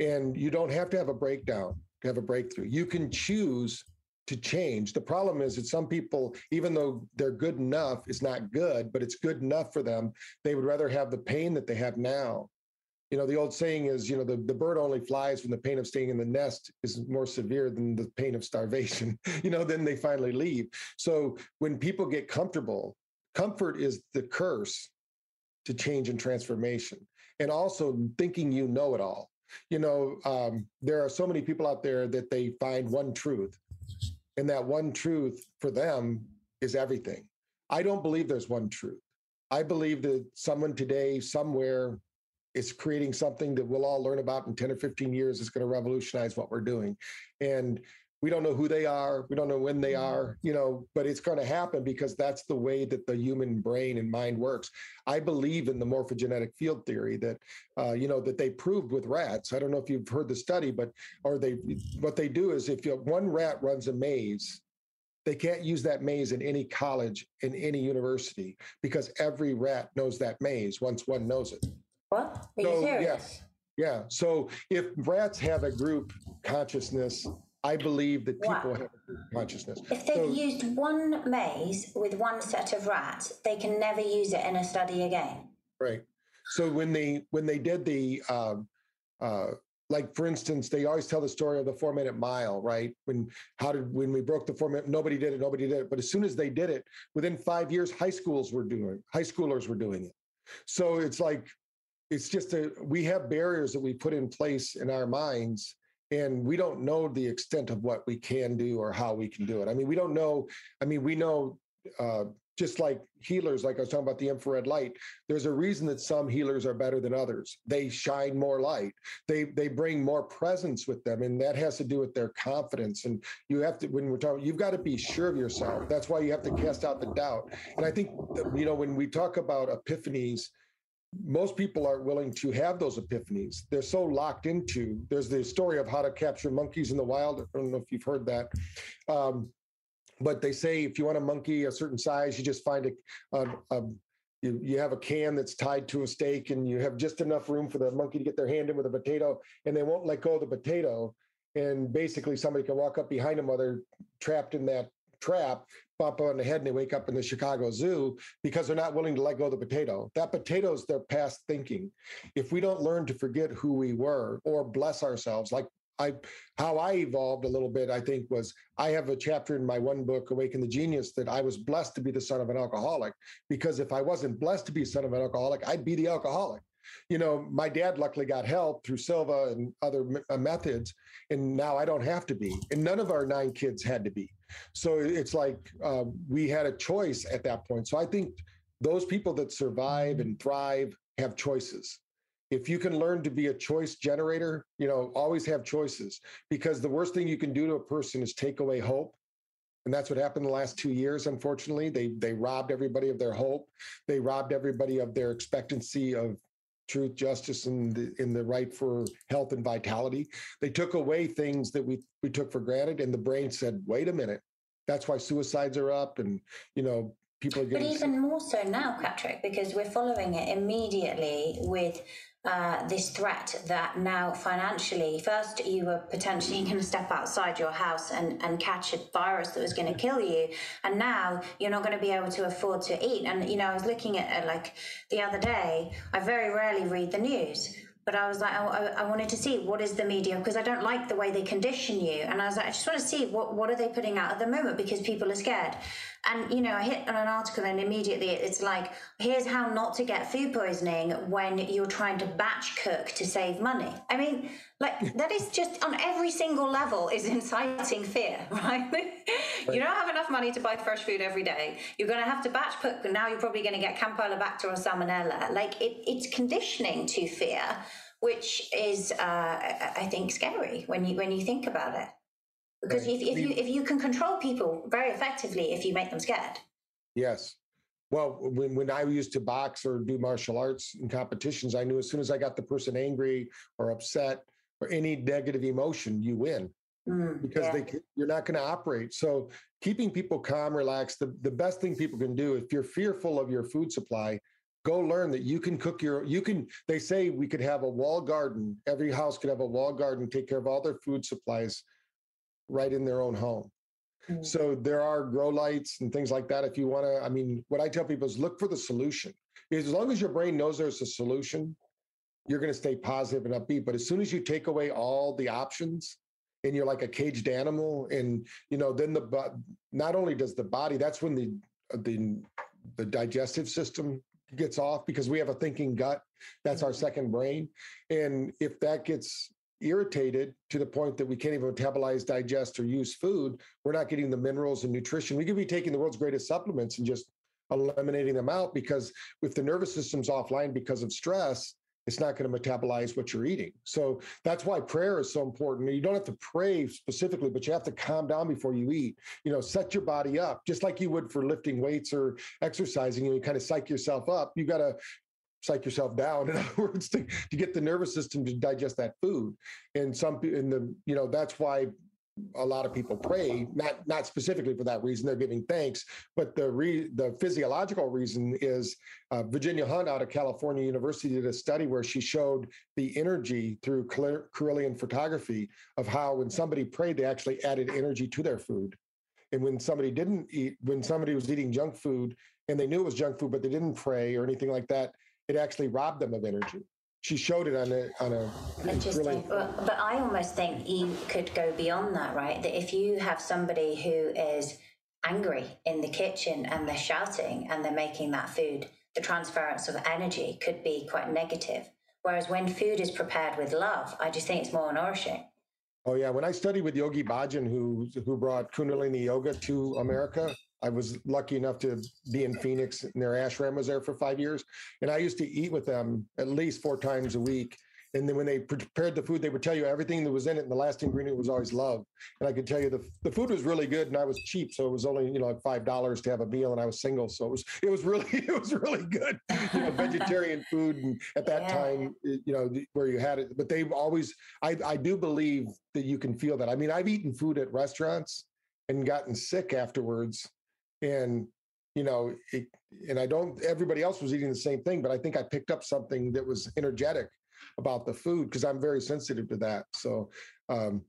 And you don't have to have a breakdown to have a breakthrough. You can choose to change. The problem is that some people, even though they're good enough, is not good, but it's good enough for them. They would rather have the pain that they have now you know the old saying is you know the, the bird only flies when the pain of staying in the nest is more severe than the pain of starvation you know then they finally leave. So when people get comfortable comfort is the curse to change and transformation and also thinking you know it all. You know um, there are so many people out there that they find one truth and that one truth for them is everything. I don't believe there's one truth. I believe that someone today somewhere it's creating something that we'll all learn about in 10 or 15 years is going to revolutionize what we're doing. And we don't know who they are we don't know when they mm-hmm. are you know but it's going to happen because that's the way that the human brain and mind works. I believe in the morphogenetic field theory that uh, you know that they proved with rats. I don't know if you've heard the study but or they what they do is if you, one rat runs a maze they can't use that maze in any college in any university because every rat knows that maze once one knows it what are so, serious yeah so if rats have a group consciousness I believe that people wow. have consciousness. If they've so, used one maze with one set of rats, they can never use it in a study again. Right. So when they when they did the uh, uh, like for instance, they always tell the story of the four minute mile, right? When how did when we broke the four minute, nobody did it, nobody did it. But as soon as they did it, within five years, high schools were doing high schoolers were doing it. So it's like it's just that we have barriers that we put in place in our minds and we don't know the extent of what we can do or how we can do it. I mean, we don't know. I mean, we know uh, just like healers, like I was talking about the infrared light. There's a reason that some healers are better than others. They shine more light. They they bring more presence with them, and that has to do with their confidence. And you have to when we're talking, you've got to be sure of yourself. That's why you have to cast out the doubt. And I think you know when we talk about epiphanies most people aren't willing to have those epiphanies. They're so locked into. There's the story of how to capture monkeys in the wild. I don't know if you've heard that. Um, but they say if you want a monkey a certain size, you just find a, a, a you, you have a can that's tied to a stake and you have just enough room for the monkey to get their hand in with a potato and they won't let go of the potato. And basically somebody can walk up behind them while they're trapped in that trap bump on the head and they wake up in the Chicago Zoo because they're not willing to let go of the potato. That potato is their past thinking. If we don't learn to forget who we were or bless ourselves, like I how I evolved a little bit, I think was I have a chapter in my one book, Awaken the Genius, that I was blessed to be the son of an alcoholic. Because if I wasn't blessed to be son of an alcoholic, I'd be the alcoholic you know, my dad luckily got help through Silva and other uh, methods, and now I don't have to be. And none of our nine kids had to be. So it's like uh, we had a choice at that point. So I think those people that survive and thrive have choices. If you can learn to be a choice generator, you know, always have choices because the worst thing you can do to a person is take away hope and that's what happened the last two years unfortunately they they robbed everybody of their hope they robbed everybody of their expectancy of truth, justice, and the, in the right for health and vitality. They took away things that we we took for granted, and the brain said, "Wait a minute." That's why suicides are up, and you know people are getting. But even sick. more so now, Patrick, because we're following it immediately with uh, this threat that now financially, first you were potentially going to step outside your house and, and catch a virus that was going to kill you, and now you're not going to be able to afford to eat. And you know, I was looking at like the other day. I very rarely read the news, but I was like, I, I, wanted to see what is the media because I don't like the way they condition you. And I was like, I just want to see what what are they putting out at the moment because people are scared. And you know, I hit on an article and immediately it's like, here's how not to get food poisoning when you're trying to batch cook to save money. I mean, like that is just on every single level is inciting fear, right? you don't have enough money to buy fresh food every day. You're going to have to batch cook, and now you're probably going to get Campylobacter or Salmonella. Like it, it's conditioning to fear, which is, uh, I think, scary when you when you think about it. Because if, if you if you can control people very effectively, if you make them scared. Yes. Well, when, when I used to box or do martial arts in competitions, I knew as soon as I got the person angry or upset or any negative emotion, you win. Mm, because yeah. they you're not going to operate. So keeping people calm, relaxed, the, the best thing people can do if you're fearful of your food supply, go learn that you can cook your you can they say we could have a wall garden every house could have a wall garden take care of all their food supplies right in their own home mm-hmm. so there are grow lights and things like that if you want to i mean what i tell people is look for the solution as long as your brain knows there's a solution you're going to stay positive and upbeat but as soon as you take away all the options and you're like a caged animal and you know then the not only does the body that's when the the the digestive system gets off because we have a thinking gut that's our mm-hmm. second brain and if that gets irritated to the point that we can't even metabolize digest or use food we're not getting the minerals and nutrition we could be taking the world's greatest supplements and just eliminating them out because if the nervous system's offline because of stress it's not going to metabolize what you're eating. So that's why prayer is so important. You don't have to pray specifically, but you have to calm down before you eat. You know, set your body up just like you would for lifting weights or exercising. You kind of psych yourself up. You got to psych yourself down in other words to, to get the nervous system to digest that food and some in the you know that's why a lot of people pray, not not specifically for that reason. They're giving thanks, but the re, the physiological reason is uh, Virginia Hunt out of California University did a study where she showed the energy through Kirlian photography of how when somebody prayed, they actually added energy to their food, and when somebody didn't eat, when somebody was eating junk food and they knew it was junk food, but they didn't pray or anything like that, it actually robbed them of energy she showed it on a on a interesting. Really... but I almost think you could go beyond that, right? That if you have somebody who is angry in the kitchen and they're shouting and they're making that food, the transference of energy could be quite negative. Whereas when food is prepared with love, I just think it's more nourishing. Oh yeah, when I studied with Yogi Bhajan, who who brought Kundalini Yoga to America, I was lucky enough to be in Phoenix, and their ashram was there for five years. And I used to eat with them at least four times a week. And then when they prepared the food, they would tell you everything that was in it. And the last ingredient was always love. And I could tell you the, the food was really good and I was cheap. So it was only, you know, like $5 to have a meal and I was single. So it was, it was really, it was really good, you know, vegetarian food. And at that yeah. time, you know, where you had it, but they've always, I, I do believe that you can feel that. I mean, I've eaten food at restaurants and gotten sick afterwards and you know it, and i don't everybody else was eating the same thing but i think i picked up something that was energetic about the food because i'm very sensitive to that so um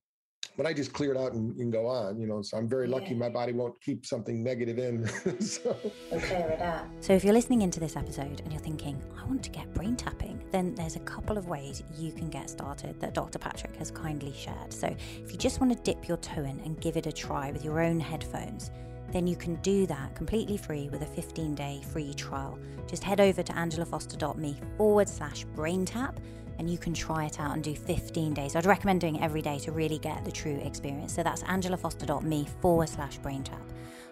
but I just clear it out and, and, go on, you know. So I'm very lucky my body won't keep something negative in. so. clear it out. So if you're listening into this episode and you're thinking, I want to get brain tapping, then there's a couple of ways you can get started that Dr. Patrick has kindly shared. So if you just want to dip your toe in and give it a try with your own headphones, then you can do that completely free with a 15 day free trial. Just head over to angelafoster.me forward slash brain tap and you can try it out and do 15 days. I'd recommend doing it every day to really get the true experience. So that's angelafoster.me forward slash brain tap.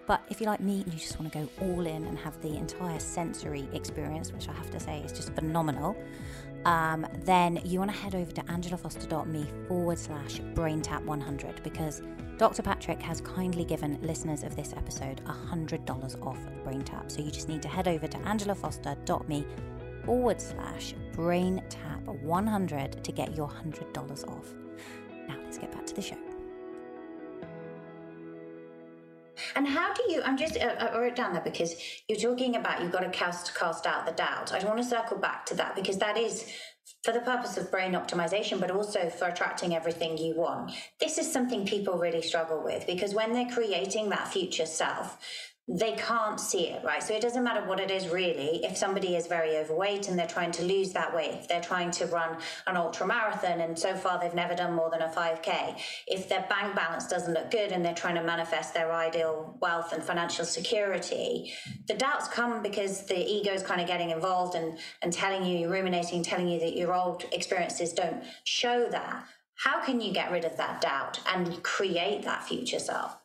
But if you're like me and you just want to go all in and have the entire sensory experience, which I have to say is just phenomenal, um, then you want to head over to angelafoster.me forward slash braintap100 because Dr. Patrick has kindly given listeners of this episode $100 off BrainTap. So you just need to head over to angelafoster.me forward slash braintap100 to get your $100 off. Now let's get back to the show. And how do you? I'm just uh, I wrote down that because you're talking about you've got to cast cast out the doubt. I want to circle back to that because that is for the purpose of brain optimization, but also for attracting everything you want. This is something people really struggle with because when they're creating that future self, they can't see it, right? So it doesn't matter what it is really. If somebody is very overweight and they're trying to lose that weight, if they're trying to run an ultra marathon and so far they've never done more than a 5K, if their bank balance doesn't look good and they're trying to manifest their ideal wealth and financial security, the doubts come because the ego is kind of getting involved and, and telling you, ruminating, telling you that your old experiences don't show that. How can you get rid of that doubt and create that future self?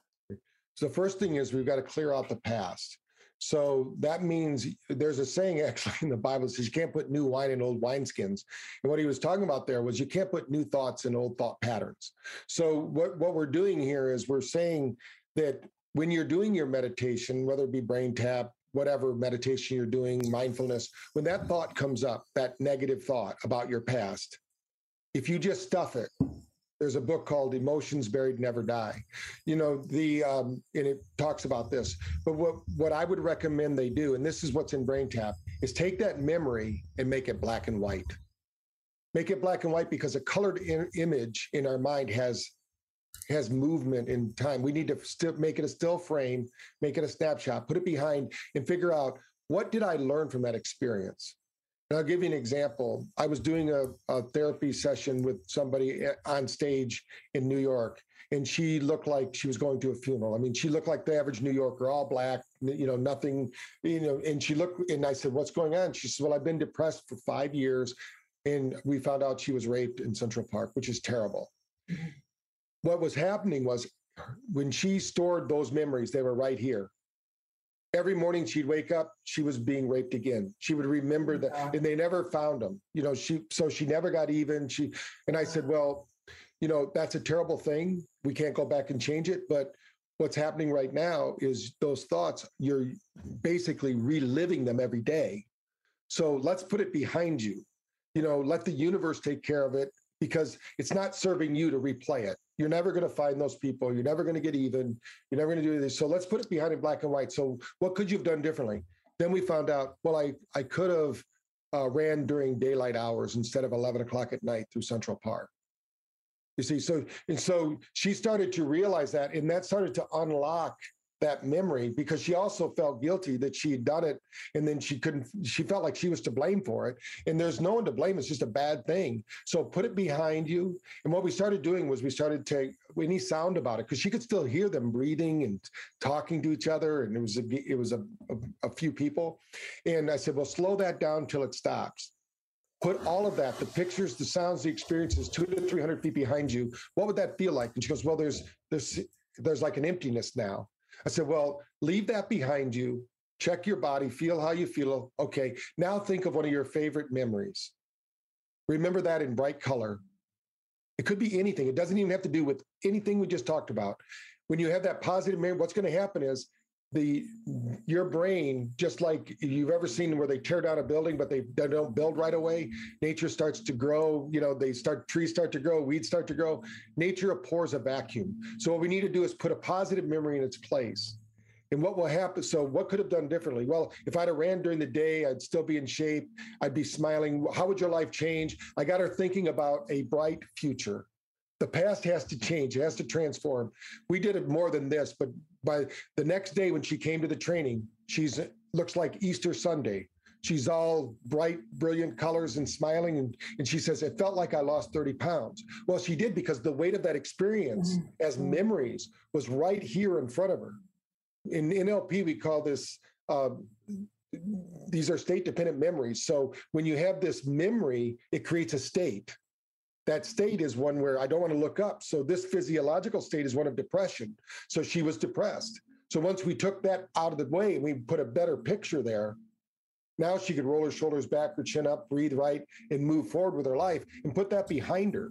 So the first thing is we've got to clear out the past. So that means there's a saying actually in the Bible says you can't put new wine in old wineskins. And what he was talking about there was you can't put new thoughts in old thought patterns. So what, what we're doing here is we're saying that when you're doing your meditation, whether it be BrainTap, whatever meditation you're doing, mindfulness, when that thought comes up, that negative thought about your past, if you just stuff it, there's a book called emotions buried never die. You know the um, and it talks about this but what what i would recommend they do and this is what's in BrainTap is take that memory and make it black and white. Make it black and white because a colored in, image in our mind has has movement in time. We need to still make it a still frame make it a snapshot put it behind and figure out what did i learn from that experience I'll give you an example. I was doing a, a, therapy session with somebody eh, on stage in New York, and she looked like she was going to a funeral. I mean, she looked like the average New Yorker, all black, you know, nothing, you know. And she looked, and I said, "What's going on?" She said, "Well, I've been depressed for five years, and we found out she was raped in Central Park, which is terrible." Mm-hmm. What was happening was when she stored those memories, they were right here. Every morning she'd wake up, she was being raped again. She would remember that, and they never found him. You know, she so she never got even. She and I said, well, you know, that's a terrible thing. We can't go back and change it, but what's happening right now is those thoughts you're basically reliving them every day so let's put it behind you you know let the universe take care of it because it's not serving you to replay it. You're never going to find those people. You're never going to get even. You're never going to do this. So let's put it behind in black and white. So what could you have done differently? Then we found out well i i could have uh, ran during daylight hours instead of 11 o'clock at night through central park. You see, so and so she started to realize that, and that started to unlock that memory because she also felt guilty that she had done it and then she couldn't she felt like she was to blame for it. And there's no one to blame. It's just a bad thing. So put it behind you. And what we started doing was we started to any sound about it because she could still hear them breathing and talking to each other. And it was a, it was a, a, a few people. And i said well slow that down till it stops. Put all of that the pictures the sounds the experiences two to 300 feet behind you. What would that feel like? And she goes well there's there's there's like an emptiness now i said well leave that behind you. Check your body. Feel how you feel. Okay now think of one of your favorite memories. Remember that in bright color. It could be anything. It doesn't even have to do with anything we just talked about. When you have that positive memory what's going to happen is the your brain just like you've ever seen where they tear down a building but they, they don't build right away. Nature starts to grow you know they start trees start to grow weeds start to grow. Nature abhors a vacuum. So what we need to do is put a positive memory in its place. And what will happen so what could have done differently? Well if i'd have ran during the day i'd still be in shape. I'd be smiling. How would your life change? I got her thinking about a bright future the past has to change it has to transform. We did it more than this but by the next day when she came to the training she's looks like easter sunday. She's all bright brilliant colors and smiling and, and she says it felt like i lost 30 pounds. Well she did because the weight of that experience mm-hmm. as memories was right here in front of her. In nlp we call this uh, these are state dependent memories. So when you have this memory it creates a state that state is one where I don't want to look up. So this physiological state is one of depression. So she was depressed. So once we took that out of the way we put a better picture there, now she could roll her shoulders back, her chin up, breathe right, and move forward with her life and put that behind her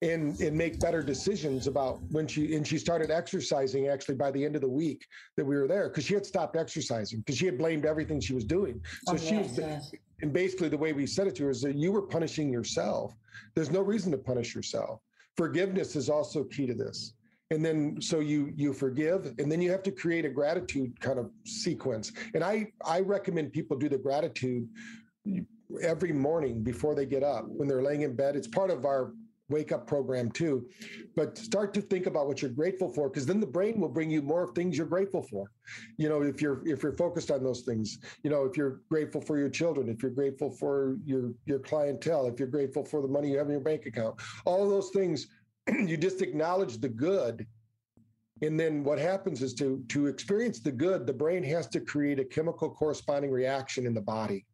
and and make better decisions about when she and she started exercising actually by the end of the week that we were there because she had stopped exercising because she had blamed everything she was doing so oh, she yes, was yes. And basically the way we said it to her is that you were punishing yourself. There's no reason to punish yourself. Forgiveness is also key to this. And then so you you forgive and then you have to create a gratitude kind of sequence. And i i recommend people do the gratitude every morning before they get up. When they're laying in bed it's part of our wake up program too but start to think about what you're grateful for because then the brain will bring you more things you're grateful for. You know if you're if you're focused on those things you know if you're grateful for your children if you're grateful for your your clientele if you're grateful for the money you have in your bank account all those things you just acknowledge the good. And then what happens is to to experience the good the brain has to create a chemical corresponding reaction in the body.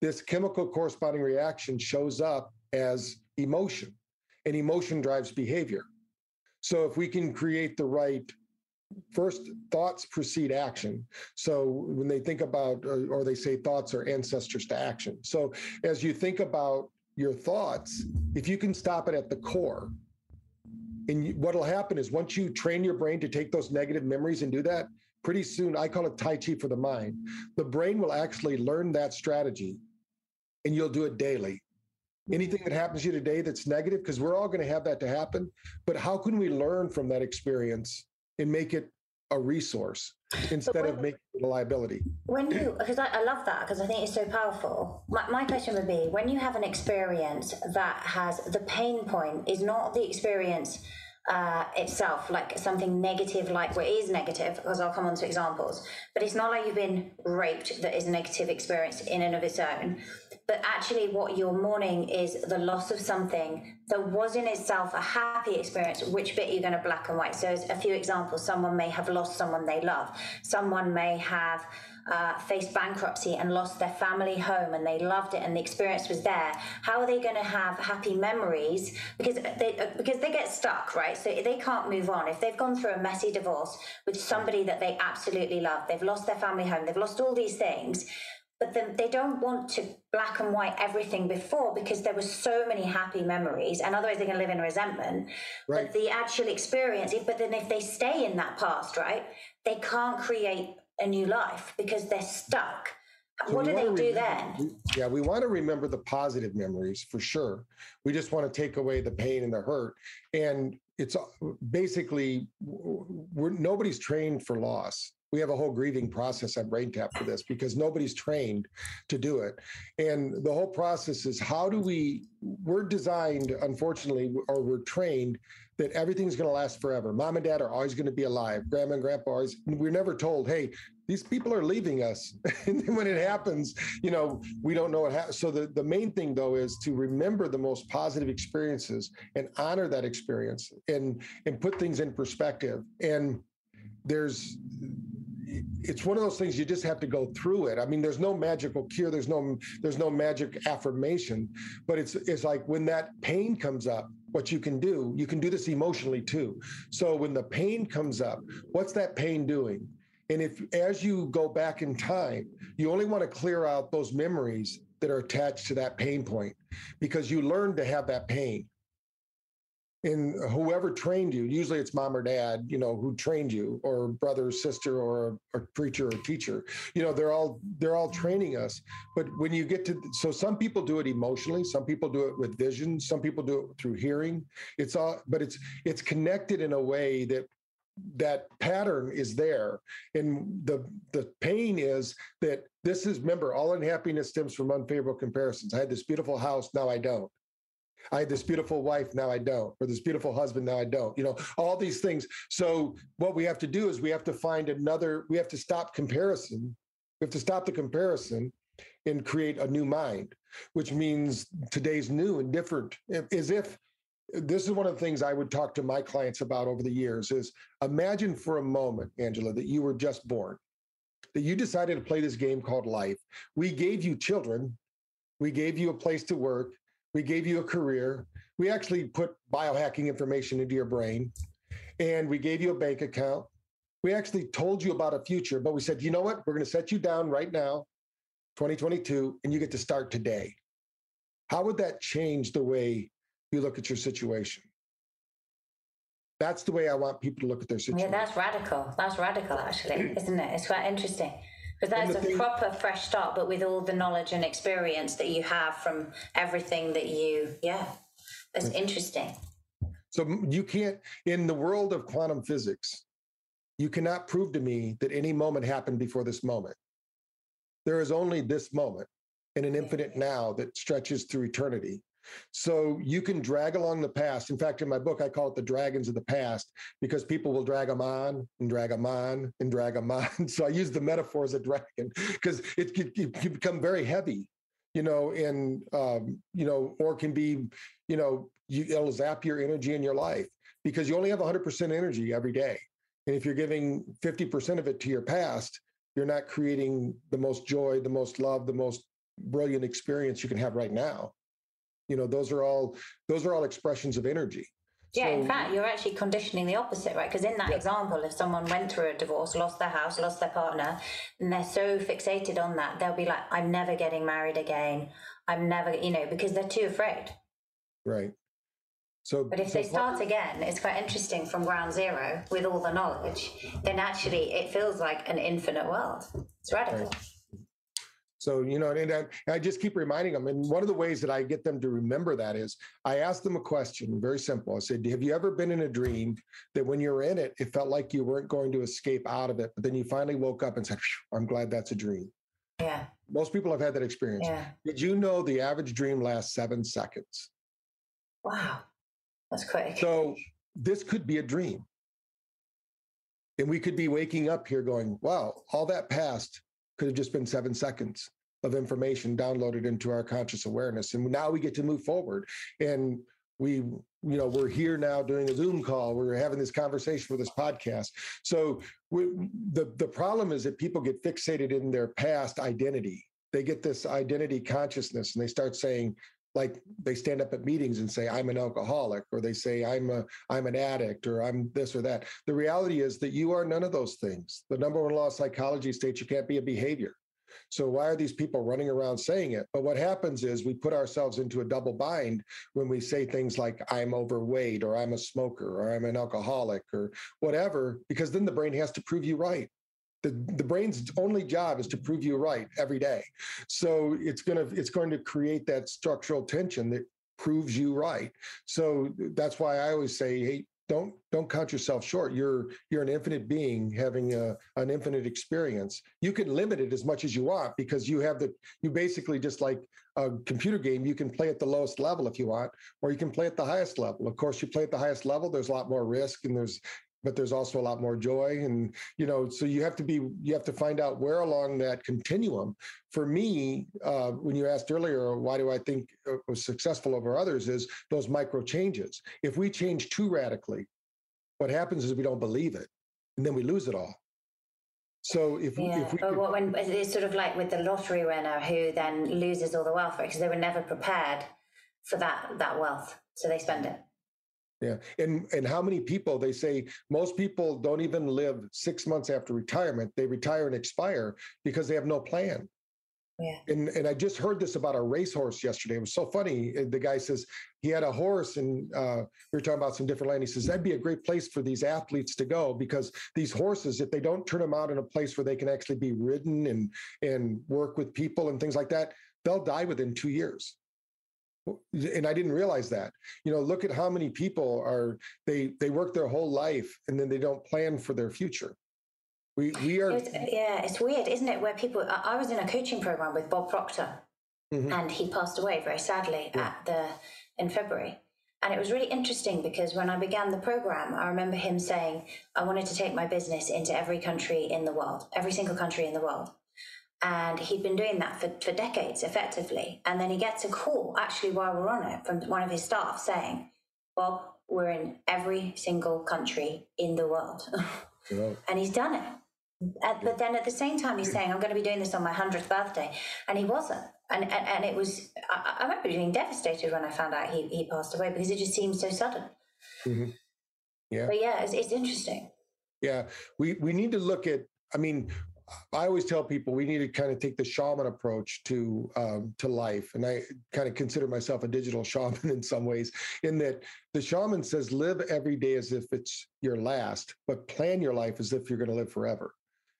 This chemical corresponding reaction shows up as emotion and emotion drives behavior. So if we can create the right first thoughts precede action. So when they think about or they say thoughts are ancestors to action. So as you think about your thoughts if you can stop it at the core and what'll happen is once you train your brain to take those negative memories and do that pretty soon i call it tai chi for the mind the brain will actually learn that strategy and you'll do it daily anything that happens to you today that's negative because we're all going to have that to happen. But how can we learn from that experience and make it a resource instead when, of making it a liability? When you because I, I, love that because i think it's so powerful. My, my question would be when you have an experience that has the pain point is not the experience uh, itself, like something negative, like what is negative, because I'll come on to examples. But it's not like you've been raped that is a negative experience in and of its own. But actually, what you're mourning is the loss of something that was in itself a happy experience. Which bit you're going to black and white? So, a few examples, someone may have lost someone they love. Someone may have uh, faced bankruptcy and lost their family home and they loved it and the experience was there, how are they going to have happy memories? Because they uh, because they get stuck, right? So they can't move on. If they've gone through a messy divorce with somebody that they absolutely love, they've lost their family home, they've lost all these things but then they don't want to black and white everything before because there were so many happy memories and otherwise they're going to live in resentment right. but the actual experience but then if they stay in that past right they can't create a new life because they're stuck so what do they do remember, then? Yeah, we want to remember the positive memories for sure. We just want to take away the pain and the hurt. And it's basically we're nobody's trained for loss we have a whole grieving process at BrainTap for this because nobody's trained to do it. And the whole process is how do we, we're designed, unfortunately, or we're trained that everything's going to last forever. Mom and dad are always going to be alive. Grandma and grandpa are always, we're never told, hey, these people are leaving us. and when it happens, you know, we don't know what happens. So the, the main thing though is to remember the most positive experiences and honor that experience and and put things in perspective. And there's it's one of those things you just have to go through it. I mean, there's no magical cure. There's no there's no magic affirmation, but it's it's like when that pain comes up, what you can do, you can do this emotionally too. So when the pain comes up, what's that pain doing? And if as you go back in time, you only want to clear out those memories that are attached to that pain point because you learned to have that pain and whoever trained you. Usually it's mom or dad you know who trained you or brother or sister or a, preacher or teacher. You know they're all they're all training us. But when you get to so some people do it emotionally some people do it with vision some people do it through hearing. It's all but it's it's connected in a way that that pattern is there. And the the pain is that this is remember all unhappiness stems from unfavorable comparisons. I had this beautiful house now i don't I had this beautiful wife, now I don't, or this beautiful husband, now I don't. You know, all these things. So what we have to do is we have to find another, we have to stop comparison. We have to stop the comparison and create a new mind, which means today's new and different. As if this is one of the things I would talk to my clients about over the years is imagine for a moment, Angela, that you were just born, that you decided to play this game called life. We gave you children, we gave you a place to work, we gave you a career. We actually put biohacking information into your brain and we gave you a bank account. We actually told you about a future, but we said, you know what? We're going to set you down right now, 2022, and you get to start today. How would that change the way you look at your situation? That's the way I want people to look at their situation. Yeah, that's radical. That's radical, actually, isn't it? It's quite interesting. Because that's a thing, proper fresh start, but with all the knowledge and experience that you have from everything that you, yeah, that's interesting. So you can't, in the world of quantum physics, you cannot prove to me that any moment happened before this moment. There is only this moment in an infinite now that stretches through eternity. So you can drag along the past. In fact, in my book, I call it the dragons of the past because people will drag them on and drag them on and drag them on. So I use the metaphor as a dragon because it, can become very heavy, you know, and, um, you know, or can be, you know, you, it'll zap your energy in your life because you only have 100% energy every day. And if you're giving 50% of it to your past, you're not creating the most joy, the most love, the most brilliant experience you can have right now you know those are all those are all expressions of energy yeah, so, in fact, you're actually conditioning the opposite, right? Because in that yeah. example, if someone went through a divorce, lost their house, lost their partner, and they're so fixated on that, they'll be like, I'm never getting married again. I'm never, you know, because they're too afraid. Right. So, but if so they start what, again, it's quite interesting from ground zero with all the knowledge, then actually it feels like an infinite world. It's radical. Right. So, you know, and I, I, just keep reminding them. And one of the ways that I get them to remember that is I ask them a question, very simple. I said, Have you ever been in a dream that when you're in it, it felt like you weren't going to escape out of it, but then you finally woke up and said, I'm glad that's a dream? Yeah. Most people have had that experience. Yeah. Did you know the average dream lasts seven seconds? Wow. That's quick. So, this could be a dream. And we could be waking up here going, wow, all that passed could have just been seven seconds of information downloaded into our conscious awareness. And now we get to move forward. And we you know we're here now doing a zoom call. We're having this conversation for this podcast. So we, the the problem is that people get fixated in their past identity. They get this identity consciousness and they start saying like they stand up at meetings and say i'm an alcoholic or they say i'm a i'm an addict or i'm this or that. The reality is that you are none of those things. The number one law of psychology states you can't be a behavior so why are these people running around saying it? But what happens is we put ourselves into a double bind when we say things like I'm overweight or I'm a smoker or I'm an alcoholic or whatever, because then the brain has to prove you right. The, the brain's only job is to prove you right every day. So it's gonna it's going to create that structural tension that proves you right. So that's why I always say, hey, don't don't count yourself short. You're you're an infinite being having a, an infinite experience. You can limit it as much as you want because you have the you basically just like a computer game you can play at the lowest level if you want or you can play at the highest level. Of course you play at the highest level there's a lot more risk and there's but there's also a lot more joy and you know so you have to be you have to find out where along that continuum. For me uh, when you asked earlier why do i think it was successful over others is those micro changes. If we change too radically what happens is we don't believe it and then we lose it all. So if, yeah. if we could, well, when it's sort of like with the lottery winner who then loses all the wealth because they were never prepared for that that wealth so they spend it yeah. And and how many people they say most people don't even live six months after retirement. They retire and expire because they have no plan. Yeah. And and I just heard this about a racehorse yesterday. It was so funny. The guy says he had a horse, and uh, we were talking about some different land. He says that'd be a great place for these athletes to go because these horses, if they don't turn them out in a place where they can actually be ridden and and work with people and things like that, they'll die within two years and i didn't realize that you know look at how many people are they they work their whole life and then they don't plan for their future we we are it's, yeah it's weird isn't it where people i was in a coaching program with bob proctor mm-hmm. and he passed away very sadly yeah. at the in february and it was really interesting because when i began the program i remember him saying i wanted to take my business into every country in the world every single country in the world and he'd been doing that for, for decades effectively. And then he gets a call, actually, while we're on it, from one of his staff saying, Bob, we're in every single country in the world. and he's done it. but then at the same time, he's saying, I'm going to be doing this on my 100th birthday. And he wasn't. And, and, and it was, I, I, remember being devastated when I found out he, he passed away because it just seemed so sudden. Mm-hmm. Yeah. But yeah, it's, it's interesting. Yeah. We, we need to look at, I mean, I always tell people we need to kind of take the shaman approach to um, to life, and I kind of consider myself a digital shaman in some ways. In that the shaman says, live every day as if it's your last, but plan your life as if you're going to live forever.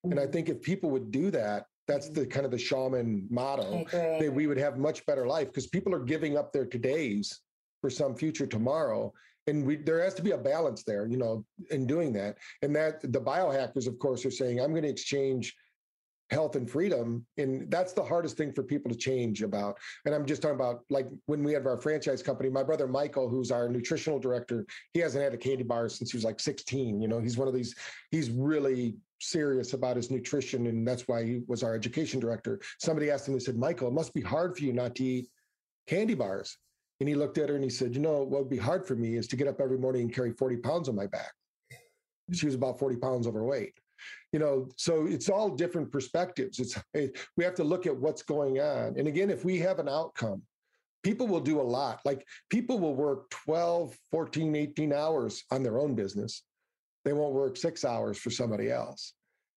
Mm-hmm. And I mm-hmm. think if people would do that, that's the kind of the shaman motto. That we would have much better life because people are giving up their todays for some future tomorrow and we, there has to be a balance there, you know, in doing that. And that the biohackers, of course, are saying, I'm going to exchange health and freedom. And that's the hardest thing for people to change about. And I'm just talking about like when we have our franchise company, my brother Michael, who's our nutritional director, he hasn't had a candy bar since he was like 16. You know, he's one of these, he's really serious about his nutrition. And that's why he was our education director. Somebody asked him, they said, Michael, it must be hard for you not to eat candy bars. And he looked at her and he said, You know, what would be hard for me is to get up every morning and carry 40 pounds on my back. She was about 40 pounds overweight. You know, so it's all different perspectives. It's it, we have to look at what's going on. And again, if we have an outcome, people will do a lot. Like people will work 12, 14, 18 hours on their own business. They won't work six hours for somebody else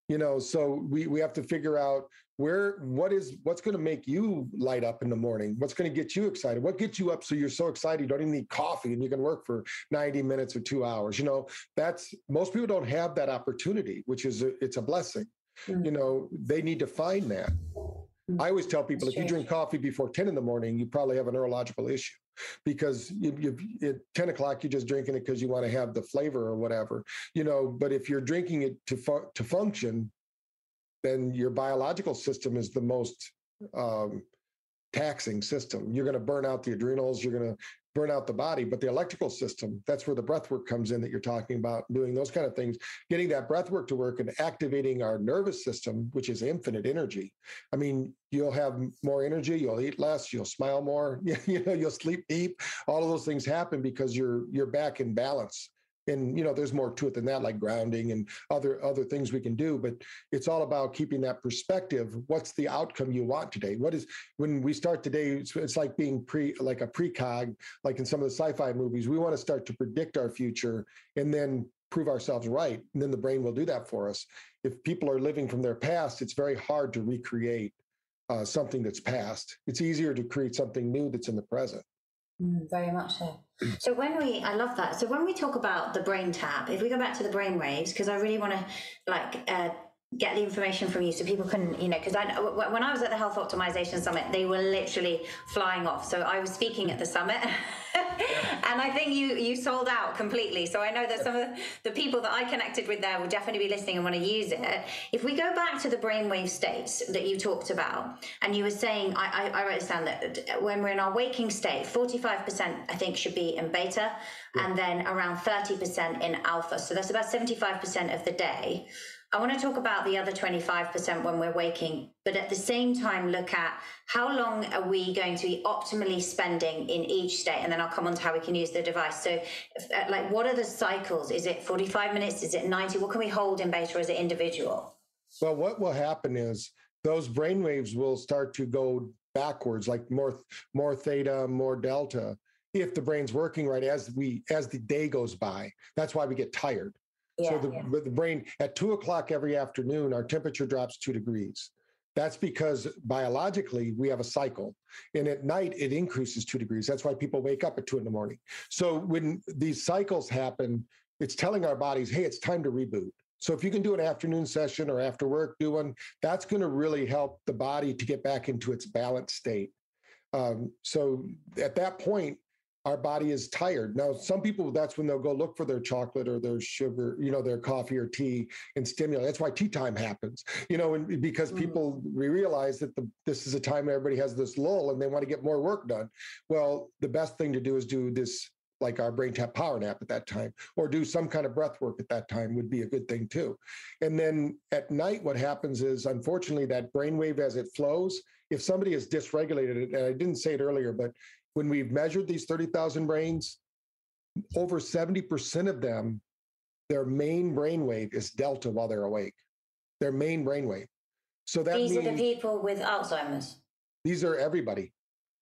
you know so we we have to figure out where what is what's going to make you light up in the morning? What's going to get you excited? What gets you up so you're so excited you don't even need coffee and you can work for 90 minutes or two hours you know? That's most people don't have that opportunity which is a, it's a blessing. Mm-hmm. you know they need to find that. Mm-hmm. i always tell people if you drink coffee before 10 in the morning you probably have a neurological issue because you, you, at 10 o'clock you're just drinking it because you want to have the flavor or whatever you know but if you're drinking it to fu- to function then your biological system is the most um, taxing system. You're going to burn out the adrenals you're going to burn out the body. But the electrical system, that's where the breath work comes in that you're talking about, doing those kind of things, getting that breath work to work and activating our nervous system, which is infinite energy. I mean, you'll have more energy, you'll eat less, you'll smile more, you know, you'll sleep deep. All of those things happen because you're you're back in balance and you know there's more to it than that like grounding and other other things we can do but it's all about keeping that perspective. What's the outcome you want today? What is when we start today it's, it's like being pre like a precog like in some of the sci-fi movies we want to start to predict our future and then prove ourselves right and then the brain will do that for us. If people are living from their past it's very hard to recreate uh, something that's past. It's easier to create something new that's in the present Mm, very much so. So when we, I love that. So when we talk about the brain tap, if we go back to the brain waves, because I really want to like uh, get the information from you so people can, you know, because I when I was at the Health Optimization Summit, they were literally flying off. So I was speaking at the summit. and I think you you sold out completely. So I know that some of the people that I connected with there will definitely be listening and want to use it. If we go back to the brainwave states that you talked about, and you were saying, I, I, I wrote down that when we're in our waking state, 45% I think should be in beta, yeah. and then around 30% in alpha. So that's about 75% of the day. I want to talk about the other 25% when we're waking, but at the same time, look at how long are we going to be optimally spending in each state? And then I'll come on to how we can use the device. So, if, uh, like, what are the cycles? Is it 45 minutes? Is it 90? What can we hold in beta as an individual? Well, what will happen is those brain waves will start to go backwards, like more, more theta, more delta, if the brain's working right as we as the day goes by. That's why we get tired yeah, so the, yeah. the brain at two o'clock every afternoon, our temperature drops two degrees. That's because biologically we have a cycle, and at night it increases two degrees. That's why people wake up at two in the morning. So when these cycles happen, it's telling our bodies, "Hey, it's time to reboot." So if you can do an afternoon session or after work, do one. That's going to really help the body to get back into its balanced state. Um, so at that point, our body is tired. Now, some people, that's when they'll go look for their chocolate or their sugar, you know, their coffee or tea and stimulate. That's why tea time happens, you know, and because mm-hmm. people we realize that the, this is a time everybody has this lull and they want to get more work done. Well, the best thing to do is do this like our brain tap power nap at that time or do some kind of breath work at that time would be a good thing too and then at night what happens is unfortunately that brain wave as it flows if somebody is dysregulated and i didn't say it earlier but when we've measured these 30,000 brains, over 70% of them, their main brainwave is delta while they're awake. Their main brainwave. So that these means, are the people with Alzheimer's. These are everybody.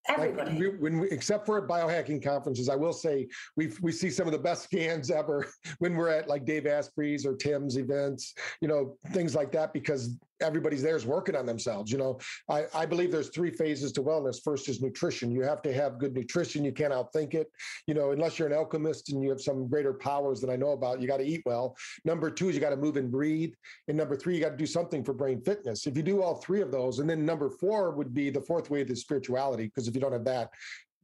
Everybody. Like we, when we, except for at biohacking conferences, I will say we we see some of the best scans ever when we're at like Dave Asprey's or Tim's events, you know, things like that, because everybody's there is working on themselves. You know, I, I believe there's three phases to wellness. First is nutrition. You have to have good nutrition. You can't outthink it. You know, unless you're an alchemist and you have some greater powers that I know about, you got to eat well. Number two is you got to move and breathe. And number three, you got to do something for brain fitness. If you do all three of those, and then number four would be the fourth way of spirituality, because if you don't have that,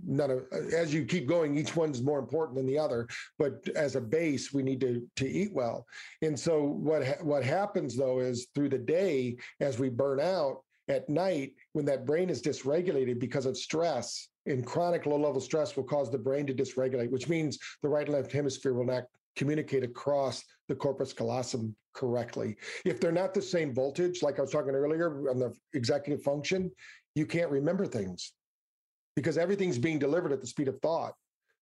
none of as you keep going each one's more important than the other but as a base we need to to eat well. And so what ha- what happens though is through the day as we burn out at night when that brain is dysregulated because of stress and chronic low level stress will cause the brain to dysregulate which means the right and left hemisphere will not communicate across the corpus callosum correctly. If they're not the same voltage like i was talking earlier on the executive function you can't remember things because everything's being delivered at the speed of thought.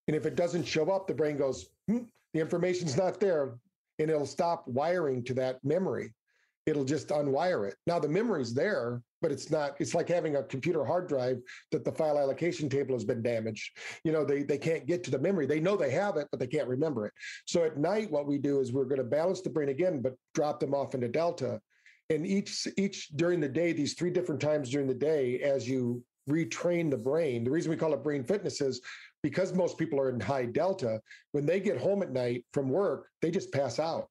And if it doesn't show up, the brain goes, hmm, the information's not there, and it'll stop wiring to that memory. It'll just unwire it. Now the memory's there, but it's not, it's like having a computer hard drive that the file allocation table has been damaged. You know, they, they can't get to the memory. They know they have it, but they can't remember it. So at night, what we do is we're going to balance the brain again, but drop them off into delta. And each each during the day, these three different times during the day, as you retrain the brain. The reason we call it brain fitness is because most people are in high delta, when they get home at night from work, they just pass out.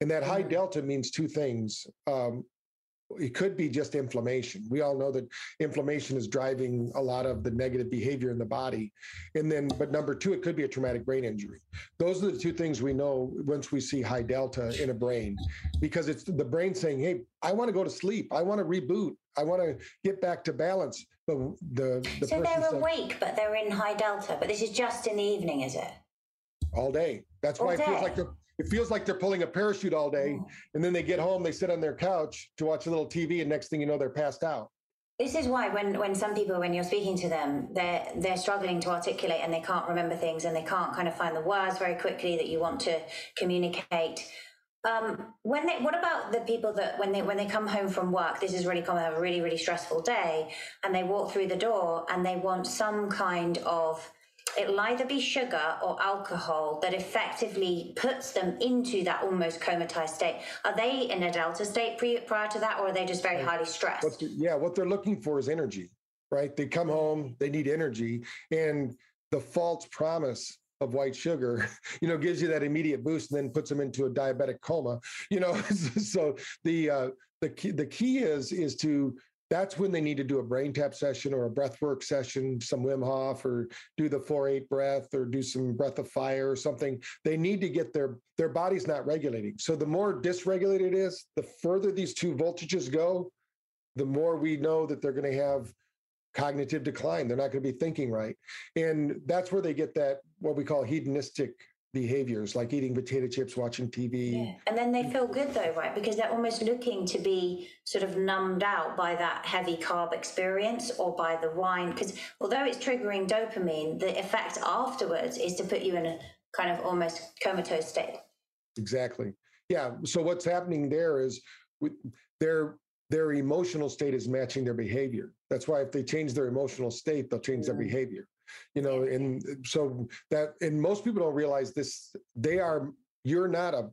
And that high mm. delta means two things. Um, it could be just inflammation. We all know that inflammation is driving a lot of the negative behavior in the body. And then, but number two, it could be a traumatic brain injury. Those are the two things we know once we see high delta in a brain, because it's the brain saying, Hey, I want to go to sleep. I want to reboot. I want to get back to balance But the, the so they're said, awake, but they're in high delta. But this is just in the evening, is it? All day. That's all why day. it feels like they're it feels like they're pulling a parachute all day, mm. and then they get home, they sit on their couch to watch a little TV, and next thing you know, they're passed out. This is why when, when some people, when you're speaking to them, they're they're struggling to articulate and they can't remember things and they can't kind of find the words very quickly that you want to communicate. Um, when they, what about the people that when they when they come home from work, this is really common, have a really really stressful day, and they walk through the door and they want some kind of it'll either be sugar or alcohol that effectively puts them into that almost comatose state. Are they in a delta state pre- prior to that, or are they just very highly stressed? What yeah, what they're looking for is energy, right? They come home, they need energy, and the false promise of white sugar, you know, gives you that immediate boost and then puts them into a diabetic coma. You know, so the uh, the key the key is is to that's when they need to do a brain tap session or a breath work session, some Wim Hof, or do the four eight breath, or do some breath of fire or something. They need to get their their body's not regulating. So the more dysregulated it is, the further these two voltages go, the more we know that they're going to have cognitive decline. They're not going to be thinking right, and that's where they get that what we call hedonistic behaviors like eating potato chips, watching TV. Yeah. And then they feel good though, right? Because they're almost looking to be sort of numbed out by that heavy carb experience or by the wine. Because although it's triggering dopamine, the effect afterwards is to put you in a kind of almost comatose state. Exactly. Yeah. So what's happening there is their their emotional state is matching their behavior. That's why if they change their emotional state, they'll change their behavior you know and so that and most people don't realize this they are you're not a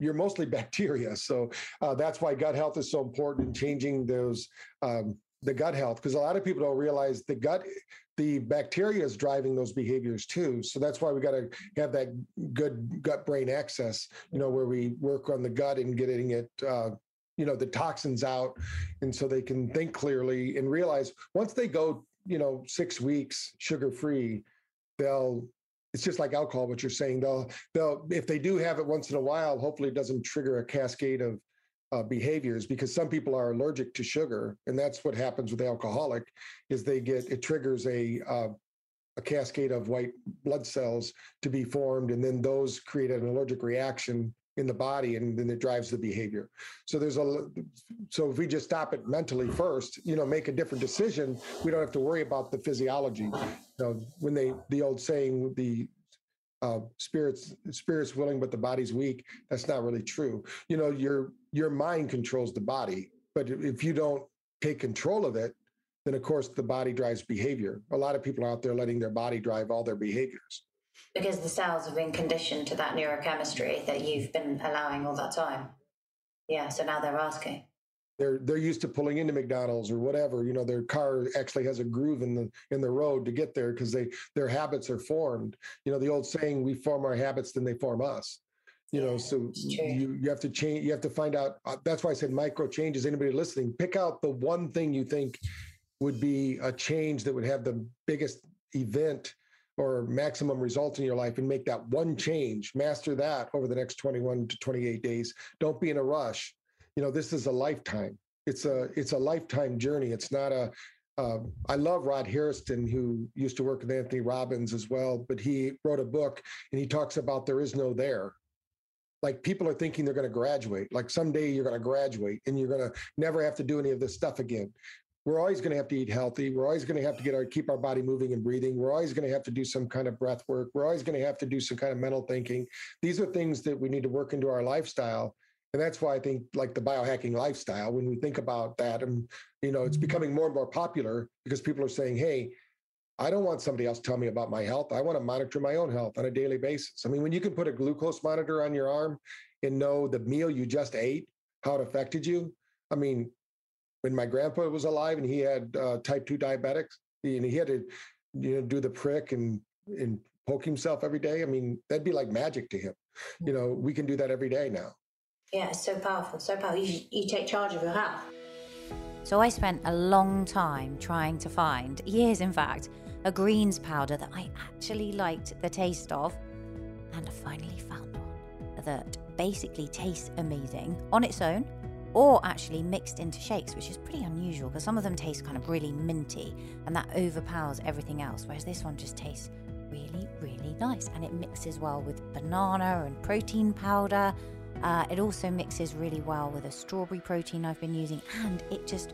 you're mostly bacteria. So uh, that's why gut health is so important in changing those um, the gut health because a lot of people don't realize the gut the bacteria is driving those behaviors too. So that's why we got to have that good gut brain axis you know where we work on the gut and getting it uh, you know the toxins out and so they can think clearly and realize once they go you know six weeks sugar free they'll it's just like alcohol what you're saying. They'll they'll if they do have it once in a while hopefully it doesn't trigger a cascade of uh, behaviors because some people are allergic to sugar and that's what happens with alcoholic is they get it triggers a uh, a cascade of white blood cells to be formed and then those create an allergic reaction in the body and then it drives the behavior. So there's a so if we just stop it mentally first you know make a different decision we don't have to worry about the physiology. You know when they the old saying the uh, spirits spirits willing but the body's weak that's not really true. You know your your mind controls the body but if you don't take control of it then of course the body drives behavior. A lot of people are out there letting their body drive all their behaviors because the cells have been conditioned to that neurochemistry that you've been allowing all that time. Yeah, so now they're asking. They're they're used to pulling into McDonald's or whatever. You know, their car actually has a groove in the in the road to get there because they their habits are formed. You know, the old saying, "We form our habits, then they form us." You yeah, know, so you you have to change. You have to find out. Uh, that's why I said micro changes. Anybody listening, pick out the one thing you think would be a change that would have the biggest event or maximum results in your life and make that one change master that over the next 21 to 28 days. Don't be in a rush. You know this is a lifetime. It's a it's a lifetime journey. It's not a uh, I love Rod harrison who used to work with Anthony Robbins as well, but he wrote a book and he talks about there is no there. Like people are thinking they're going to graduate. Like someday you're going to graduate and you're going to never have to do any of this stuff again we're always going to have to eat healthy. We're always going to have to get our keep our body moving and breathing. We're always going to have to do some kind of breath work. We're always going to have to do some kind of mental thinking. These are things that we need to work into our lifestyle. And that's why I think like the biohacking lifestyle, when we think about that, and you know, it's mm-hmm. becoming more and more popular because people are saying, hey, I don't want somebody else to tell me about my health. I want to monitor my own health on a daily basis. I mean, when you can put a glucose monitor on your arm and know the meal you just ate, how it affected you. I mean, when my grandpa was alive and he had uh, type 2 diabetics and he had to you know do the prick and and poke himself every day i mean that'd be like magic to him. You know we can do that every day now. Yeah it's so powerful so powerful. You, you take charge of your health. So i spent a long time trying to find years in fact a greens powder that i actually liked the taste of and i finally found one that basically tastes amazing on its own or actually mixed into shakes, which is pretty unusual because some of them taste kind of really minty and that overpowers everything else, whereas this one just tastes really, really nice and it mixes well with banana and protein powder. Uh, it also mixes really well with a strawberry protein I've been using, and it just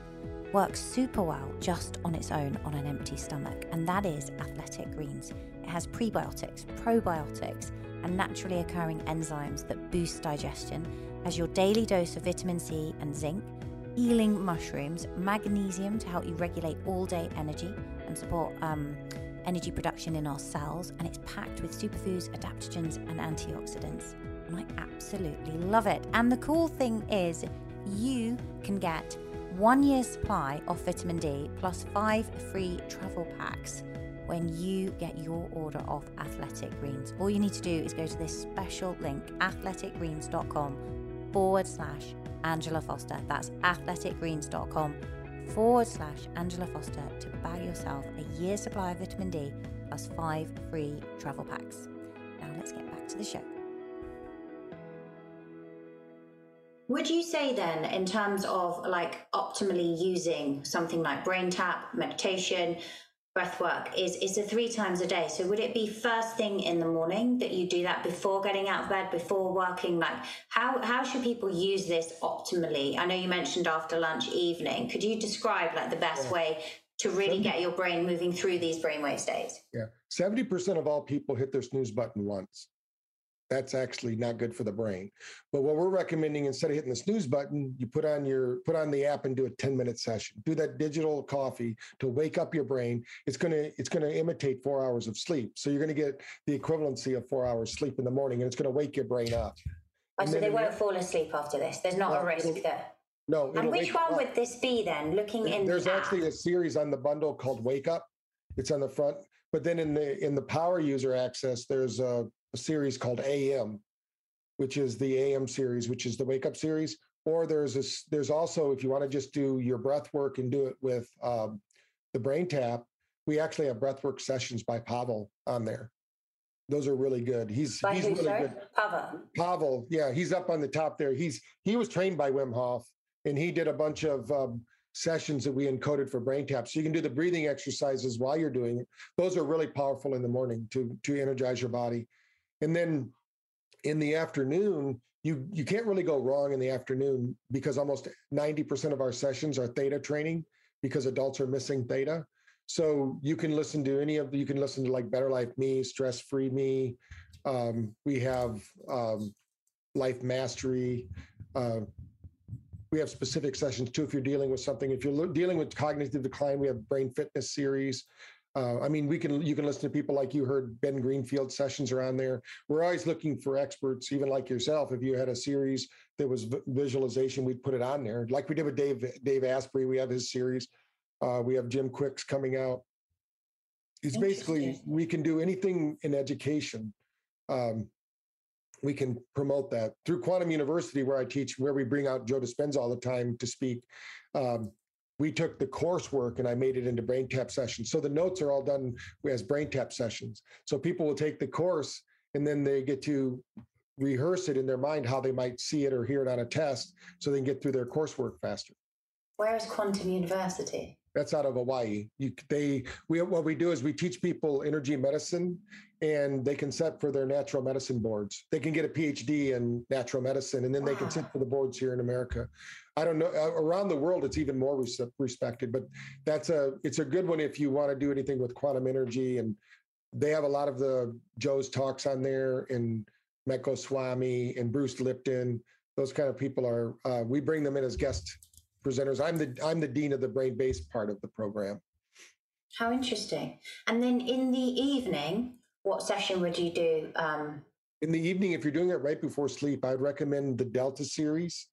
works super well just on its own on an empty stomach, and that is Athletic Greens. It has prebiotics, probiotics, and naturally occurring enzymes that boost digestion, as your daily dose of vitamin C and zinc, healing mushrooms, magnesium to help you regulate all day energy and support um, energy production in our cells, and it's packed with superfoods, adaptogens, and antioxidants. And I absolutely love it. And the cool thing is, you can get one year's supply of vitamin D plus five free travel packs when you get your order of Athletic Greens. All you need to do is go to this special link, athleticgreens.com forward slash Angela Foster. That's athleticgreens.com forward slash Angela Foster to buy yourself a year's supply of vitamin D plus five free travel packs. Now let's get back to the show. Would you say then, in terms of like optimally using something like brain tap, meditation, breath work, is is the three times a day? So would it be first thing in the morning that you do that before getting out of bed, before working? Like how how should people use this optimally? I know you mentioned after lunch, evening. Could you describe like the best yeah. way to really 70, get your brain moving through these brainwave states? Yeah, seventy percent of all people hit their snooze button once that's actually not good for the brain. But what we're recommending instead of hitting the snooze button, you put on your put on the app and do a 10 minute session. Do that digital coffee to wake up your brain. It's gonna it's gonna imitate four hours of sleep. So you're gonna get the equivalency of four hours sleep in the morning, and it's gonna wake your brain up. Oh, so they won't the, fall asleep after this. There's not a risk that. No. And which one would this be then? Looking in. There's actually a series on the bundle called Wake Up. It's on the front. But then in the in the power user access, there's a a series called AM, which is the AM series, which is the wake up series. Or there's this, there's also, if you want to just do your breath work and do it with um, the brain tap, we actually have breath work sessions by Pavel on there. Those are really good. He's by he's really good. Pavel. Pavel, yeah, he's up on the top there. He's he was trained by Wim Hof, and he did a bunch of um, sessions that we encoded for brain tap. So you can do the breathing exercises while you're doing it. Those are really powerful in the morning to to energize your body. And then in the afternoon, you you can't really go wrong in the afternoon because almost 90% of our sessions are theta training because adults are missing theta. So you can listen to any of you can listen to like Better Life Me, Stress Free Me. Um, we have um, Life Mastery. Uh, we have specific sessions too if you're dealing with something. If you're dealing with cognitive decline, we have Brain Fitness series. Uh, I mean, we can you can listen to people like you heard Ben Greenfield sessions around there. We're always looking for experts, even like yourself. If you had a series that was visualization, we'd put it on there, like we did with Dave Dave Asprey. We have his series. Uh, we have Jim Kwik's coming out. It's basically we can do anything in education. Um, we can promote that through Quantum University, where I teach, where we bring out Joe Dispenza all the time to speak. Um, we took the coursework and I made it into brain tap sessions. So the notes are all done as brain tap sessions. So people will take the course and then they get to rehearse it in their mind how they might see it or hear it on a test so they can get through their coursework faster. Where is Quantum University? That's out of Hawaii. You, they we what we do is we teach people energy medicine, and they can set for their natural medicine boards. They can get a PhD in natural medicine, and then wow. they can sit for the boards here in America. I don't know uh, around the world it's even more res- respected, but that's a it's a good one if you want to do anything with quantum energy. And they have a lot of the Joe's talks on there, and Amit Goswami and Bruce Lipton. Those kind of people are. Uh, we bring them in as guest presenters. I'm the I'm the dean of the brain based part of the program. How interesting! And then in the evening, what session would you do? Um... In the evening, if you're doing it right before sleep, I'd recommend the Delta series.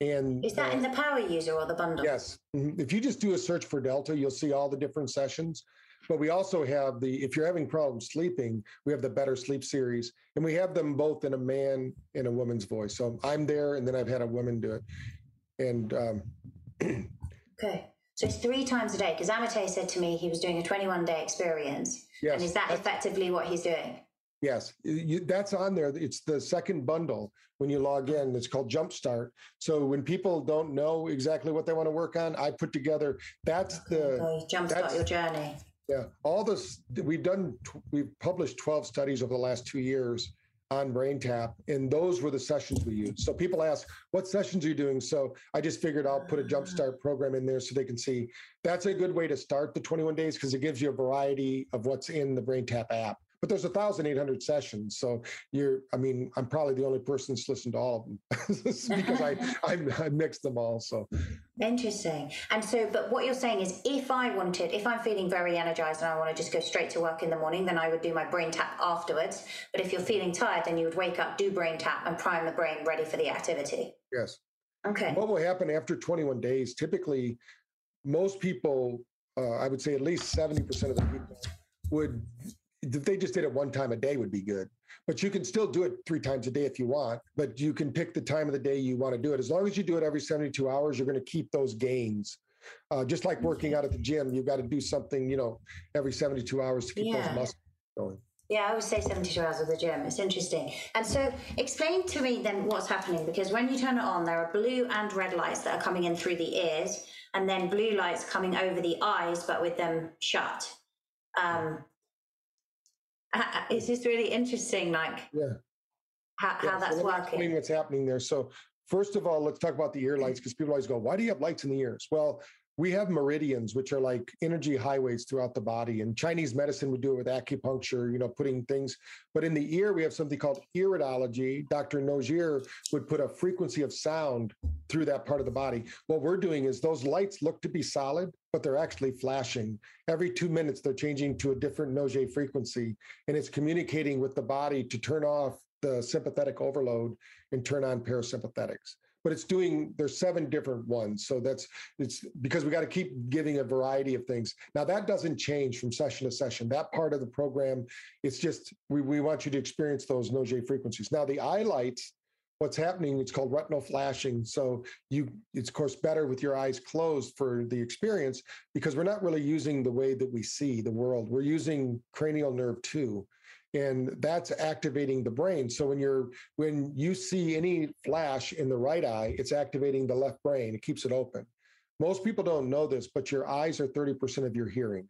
And is that uh, in the power user or the bundle? Yes. Mm-hmm. If you just do a search for Delta, you'll see all the different sessions. But we also have the, if you're having problems sleeping, we have the Better Sleep series, and we have them both in a man and a woman's voice. So I'm there, and then I've had a woman do it. And um, okay, so it's three times a day. Because Amate said to me he was doing a 21 day experience. Yes. And is that effectively what he's doing? Yes, you, that's on there. It's the second bundle when you log in. It's called Jumpstart. So when people don't know exactly what they want to work on, I put together. That's the okay. jumpstart that's, your journey. Yeah, all this we've done. We've published twelve studies over the last two years on BrainTap, and those were the sessions we used. So people ask, "What sessions are you doing?" So I just figured I'll put a Jumpstart ah. program in there so they can see. That's a good way to start the 21 days because it gives you a variety of what's in the BrainTap app but there's 1,800 sessions. So you're, I mean, I'm probably the only person that's listened to all of them because I, I, I mixed them all. So interesting. And so, but what you're saying is if I wanted, if I'm feeling very energized and I want to just go straight to work in the morning, then I would do my brain tap afterwards. But if you're feeling tired, then you would wake up, do brain tap and prime the brain ready for the activity. Yes. Okay. What will happen after 21 days? Typically, most people, uh, I would say at least 70% of the people would if they just did it one time a day would be good but you can still do it three times a day if you want but you can pick the time of the day you want to do it as long as you do it every 72 hours you're going to keep those gains uh, just like working out at the gym you've got to do something you know every 72 hours to keep yeah. those muscles going yeah, I would say 72 hours at the gym. It's interesting. And so, explain to me then what's happening because when you turn it on, there are blue and red lights that are coming in through the ears, and then blue lights coming over the eyes, but with them shut. Um, it's just really interesting, like yeah, how, yeah. how that's so working. What's happening there? So first of all, let's talk about the ear mm. lights because people always go, "Why do you have lights in the ears?" Well, we have meridians, which are like energy highways throughout the body. And Chinese medicine would do it with acupuncture, you know, putting things. But in the ear, we have something called iridology. Dr. Nogier would put a frequency of sound through that part of the body. What we're doing is those lights look to be solid, but they're actually flashing. Every two minutes, they're changing to a different Nogier frequency, and it's communicating with the body to turn off the sympathetic overload and turn on parasympathetics but it's doing there's seven different ones. So that's it's because we got to keep giving a variety of things. Now that doesn't change from session to session. That part of the program it's just we, we want you to experience those Nogier frequencies. Now the eye lights what's happening it's called retinal flashing. So you it's of course better with your eyes closed for the experience because we're not really using the way that we see the world. We're using cranial nerve 2 and that's activating the brain. So when you're when you see any flash in the right eye it's activating the left brain. It keeps it open. Most people don't know this but your eyes are 30% of your hearing.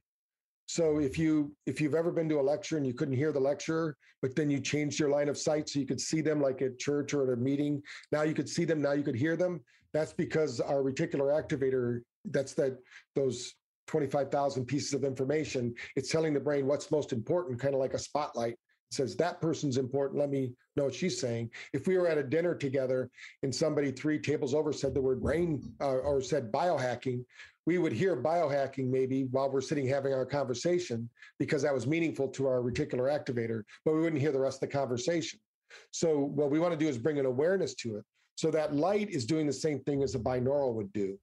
So if you if you've ever been to a lecture and you couldn't hear the lecturer but then you changed your line of sight so you could see them like at church or at a meeting now you could see them now you could hear them that's because our reticular activator that's that those 25,000 pieces of information. It's telling the brain what's most important, kind of like a spotlight. It says, that person's important. Let me know what she's saying. If we were at a dinner together and somebody three tables over said the word brain uh, or said biohacking, we would hear biohacking maybe while we're sitting having our conversation because that was meaningful to our reticular activator, but we wouldn't hear the rest of the conversation. So, what we want to do is bring an awareness to it. So, that light is doing the same thing as a binaural would do.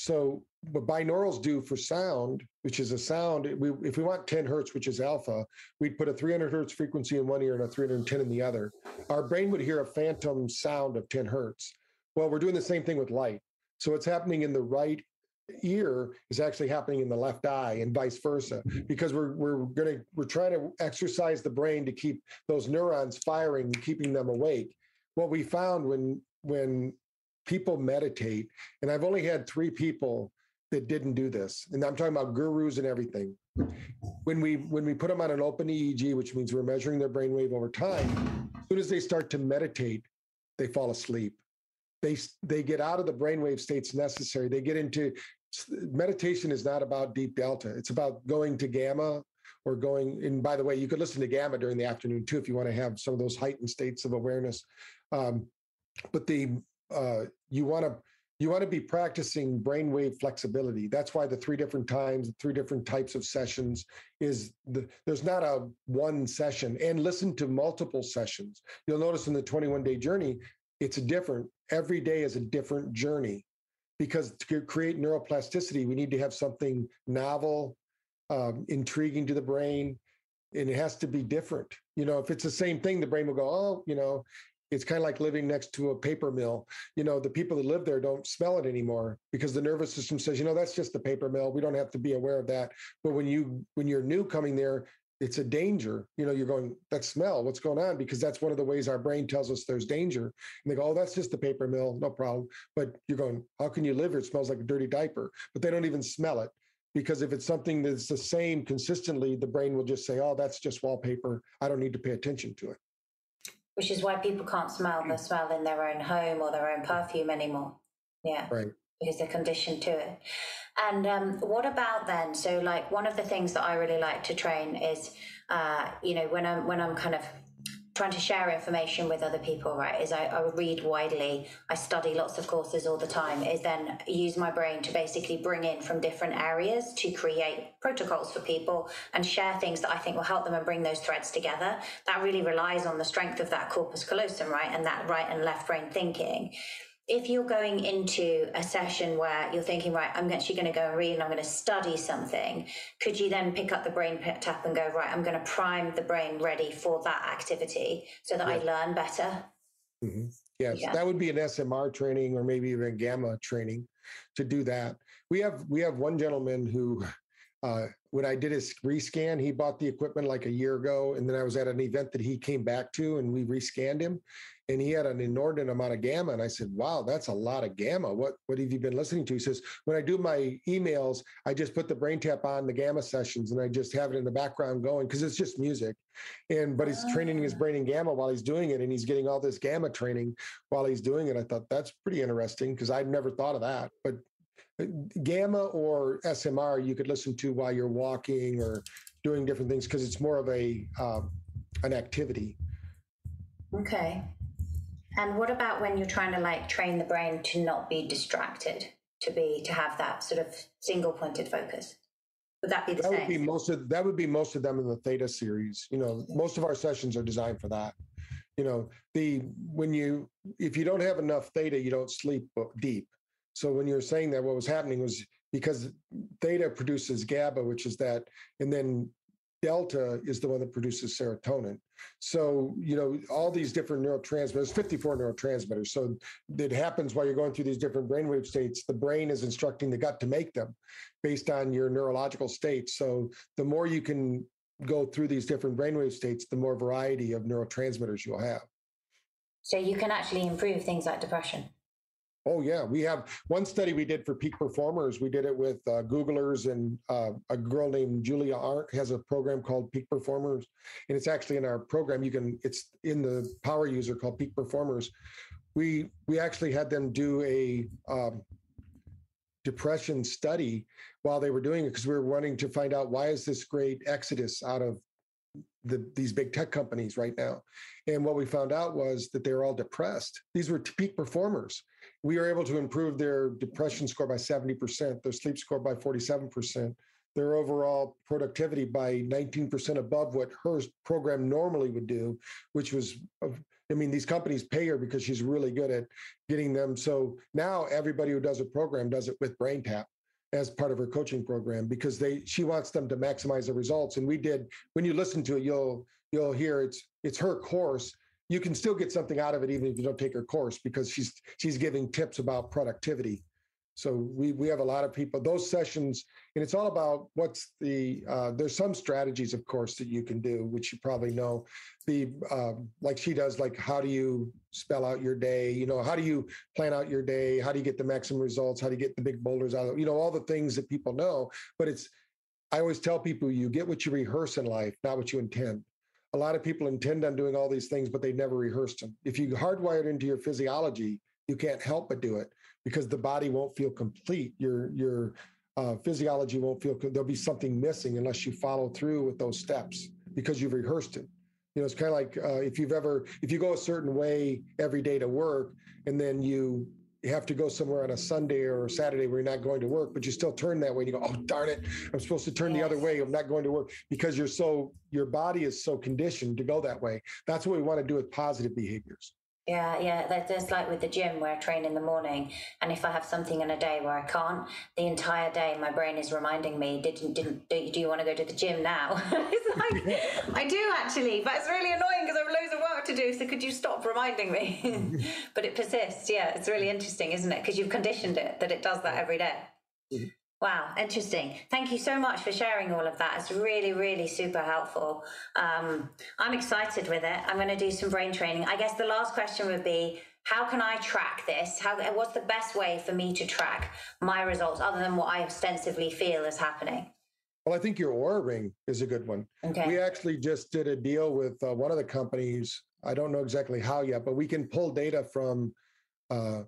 So what binaurals do for sound, which is a sound, we, if we want 10 hertz, which is alpha, we'd put a 300 hertz frequency in one ear and a 310 in the other. Our brain would hear a phantom sound of 10 hertz. Well, we're doing the same thing with light. So what's happening in the right ear is actually happening in the left eye and vice versa mm-hmm. because we're we're going to we're trying to exercise the brain to keep those neurons firing and keeping them awake what we found when when people meditate. And I've only had three people that didn't do this. And I'm talking about gurus and everything. When we when we put them on an open EEG, which means we're measuring their brainwave over time, as soon as they start to meditate, they fall asleep. They they get out of the brainwave states necessary. They get into meditation is not about deep delta. It's about going to gamma or going. And by the way, you could listen to gamma during the afternoon too if you want to have some of those heightened states of awareness. Um, but the uh, you want to you want to be practicing brainwave flexibility. That's why the three different times, three different types of sessions is the, there's not a one session and listen to multiple sessions. You'll notice in the 21 day journey, it's a different, every day is a different journey because to create neuroplasticity, we need to have something novel, um, intriguing to the brain, and it has to be different. You know, if it's the same thing, the brain will go, oh, you know, it's kind of like living next to a paper mill. You know, the people that live there don't smell it anymore because the nervous system says, you know, that's just the paper mill. We don't have to be aware of that. But when you when you're new coming there, it's a danger. You know, you're going, that smell, what's going on? Because that's one of the ways our brain tells us there's danger. And they go, oh, that's just the paper mill, no problem. But you're going, how can you live here? It smells like a dirty diaper. But they don't even smell it. Because if it's something that's the same consistently, the brain will just say, oh, that's just wallpaper. I don't need to pay attention to it. Which is why people can't smell the smell in their own home or their own perfume anymore. Yeah. Right. Because they're conditioned to it. And um, what about then? So, like, one of the things that I really like to train is, uh, you know, when I'm when I'm kind of trying to share information with other people, right? Is I, I read widely, I study lots of courses all the time. Is then use my brain to basically bring in from different areas to create protocols for people and share things that I think will help them and bring those threads together. That really relies on the strength of that corpus callosum, right, and that right and left brain thinking if you're going into a session where you're thinking, right, I'm actually going to go and read and I'm going to study something, could you then pick up the brain tap and go, right, I'm going to prime the brain ready for that activity so that yeah. I learn better? Mm-hmm. Yes, yeah. that would be an SMR training or maybe even gamma training to do that. We have we have one gentleman who uh, when I did his rescan, he bought the equipment like a year ago, and then I was at an event that he came back to, and we rescanned him, and he had an inordinate amount of gamma. And I said, "Wow, that's a lot of gamma. What what have you been listening to?" He says, "When I do my emails, I just put the brain tap on the gamma sessions, and I just have it in the background going because it's just music." And but he's training his brain in gamma while he's doing it, and he's getting all this gamma training while he's doing it. I thought that's pretty interesting because I'd never thought of that, but gamma or SMR you could listen to while you're walking or doing different things because it's more of a um, an activity. Okay. And what about when you're trying to like train the brain to not be distracted, to be to have that sort of single pointed focus? Would that be the that same? Would be most of that would be most of them in the theta series. You know, mm-hmm. most of our sessions are designed for that. You know, the when you if you don't have enough theta, you don't sleep deep. So when you're saying that, what was happening was because theta produces GABA, which is that, and then delta is the one that produces serotonin. So, you know, all these different neurotransmitters, 54 neurotransmitters. So it happens while you're going through these different brainwave states. The brain is instructing the gut to make them based on your neurological states. So the more you can go through these different brainwave states, the more variety of neurotransmitters you'll have. So you can actually improve things like depression. Oh yeah, we have one study we did for peak performers. We did it with uh, Googlers and uh, a girl named Julia Ark has a program called Peak Performers, and it's actually in our program. You can it's in the Power User called Peak Performers. We we actually had them do a um, depression study while they were doing it because we were wanting to find out why is this great exodus out of the, these big tech companies right now. And what we found out was that they're all depressed. These were peak performers we were able to improve their depression score by 70%, their sleep score by 47%, their overall productivity by 19% above what her program normally would do, which was, I mean, these companies pay her because she's really good at getting them. So now everybody who does a program does it with BrainTap as part of her coaching program because they she wants them to maximize the results. And we did when you listen to it, you'll you'll hear it's it's her course you can still get something out of it even if you don't take her course because she's she's giving tips about productivity. So we we have a lot of people those sessions and it's all about what's the uh, there's some strategies of course that you can do which you probably know. The um, like she does like how do you spell out your day? You know how do you plan out your day? How do you get the maximum results? How do you get the big boulders out of you know all the things that people know but it's i always tell people you get what you rehearse in life not what you intend a lot of people intend on doing all these things, but they never rehearsed them. If you hardwire it into your physiology, you can't help but do it because the body won't feel complete. Your your uh, physiology won't feel. There'll be something missing unless you follow through with those steps because you've rehearsed it. You know, it's kind of like uh, if you've ever if you go a certain way every day to work, and then you you have to go somewhere on a Sunday or a Saturday where you're not going to work, but you still turn that way and you go, oh, darn it, I'm supposed to turn yes. the other way. I'm not going to work because you're so, your body is so conditioned to go that way. That's what we want to do with positive behaviors. Yeah, yeah. There's like with the gym where I train in the morning, and if I have something in a day where I can't, the entire day my brain is reminding me, "Didn't, didn't, do you, do you want to go to the gym now?" it's like I do actually, but it's really annoying because I have loads of work to do. So could you stop reminding me? but it persists. Yeah, it's really interesting, isn't it? Because you've conditioned it that it does that every day. Wow, interesting. Thank you so much for sharing all of that. It's really, really super helpful. Um, I'm excited with it. I'm going to do some brain training. I guess the last question would be how can I track this? How, what's the best way for me to track my results other than what I ostensibly feel is happening? Well, I think your Oura ring is a good one. Okay. We actually just did a deal with uh, one of the companies. I don't know exactly how yet, but we can pull data from uh,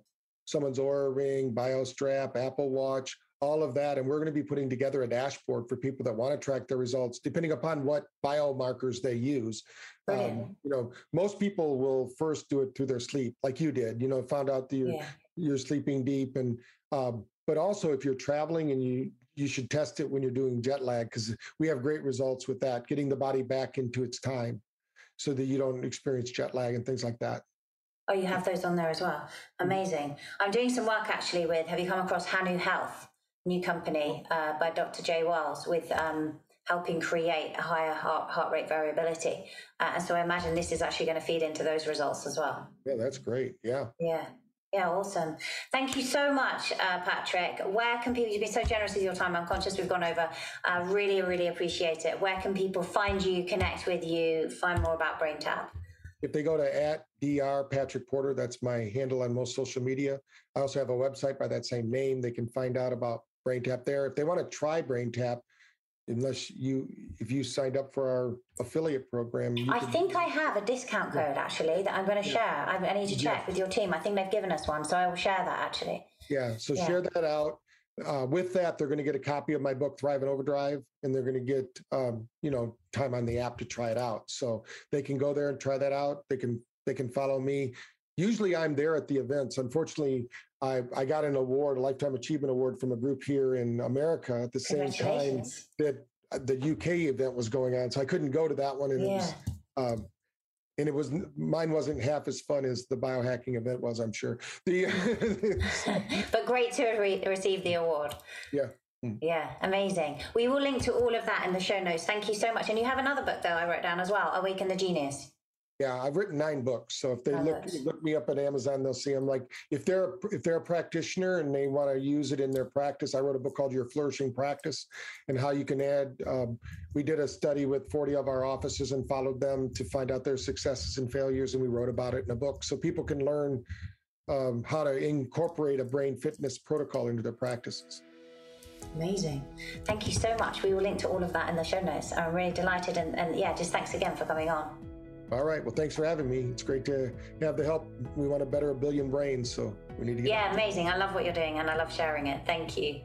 someone's Oura ring, BioStrap, Apple Watch, all of that. And we're going to be putting together a dashboard for people that want to track their results, depending upon what biomarkers they use. Um, you know, most people will first do it through their sleep, like you did. You know, found out that you're, yeah. you're sleeping deep, and um, but also if you're traveling and you you should test it when you're doing jet lag because we have great results with that, getting the body back into its time, so that you don't experience jet lag and things like that. Oh, you have those on there as well. Mm-hmm. Amazing. I'm doing some work actually with. Have you come across Hanu Health? new company uh, by Dr. Jay Wiles with um, helping create a higher heart, heart rate variability. Uh, and so I imagine this is actually going to feed into those results as well. Yeah, that's great. Yeah. Yeah. Yeah, awesome. Thank you so much, uh, Patrick. Where can people, you've been so generous with your time. I'm conscious we've gone over. Uh, really, really appreciate it. Where can people find you, connect with you, find more about BrainTap? If they go to at dr Patrick Porter, that's my handle on most social media. I also have a website by that same name. They can find out about BrainTap there. If they want to try BrainTap, unless you if you signed up for our affiliate program i can, think i have a discount code actually that i'm going to share. I, I, need to check yeah. with your team. I think they've given us one so i will share that actually. Yeah so yeah. share that out. Uh, with that they're going to get a copy of my book thrive in overdrive and they're going to get um, you know time on the app to try it out. So they can go there and try that out. They can they can follow me. Usually i'm there at the events. Unfortunately I, I got an award, a Lifetime Achievement Award from a group here in America at the same time that uh, the UK event was going on. So I couldn't go to that one. And yeah. it was, um, and it was mine wasn't half as fun as the biohacking event was, I'm sure. The but great to re- receive the award. Yeah. Hmm. Yeah, amazing. We will link to all of that in the show notes. Thank you so much. And you have another book though I wrote down as well, Awaken the Genius. Yeah, I've written nine books. So if they look look me up at Amazon, they'll see them. Like if they're if they're a practitioner and they want to use it in their practice, I wrote a book called Your Flourishing Practice, and how you can add. Um, we did a study with 40 of our offices and followed them to find out their successes and failures, and we wrote about it in a book, so people can learn um, how to incorporate a brain fitness protocol into their practices. Amazing. Thank you so much. We will link to all of that in the show notes. I'm really delighted, and, and yeah, just thanks again for coming on. All right. Well, thanks for having me. It's great to have the help. We want to better a billion brains, so we need to get. Yeah, amazing. I love what you're doing, and I love sharing it. Thank you.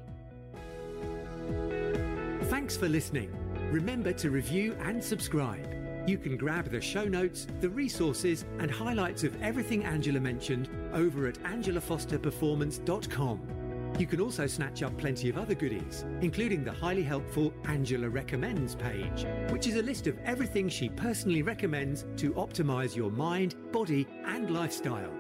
Thanks for listening. Remember to review and subscribe. You can grab the show notes, the resources, and highlights of everything Angela mentioned over at angelafosterperformance.com. You can also snatch up plenty of other goodies, including the highly helpful Angela Recommends page, which is a list of everything she personally recommends to optimize your mind, body, and lifestyle.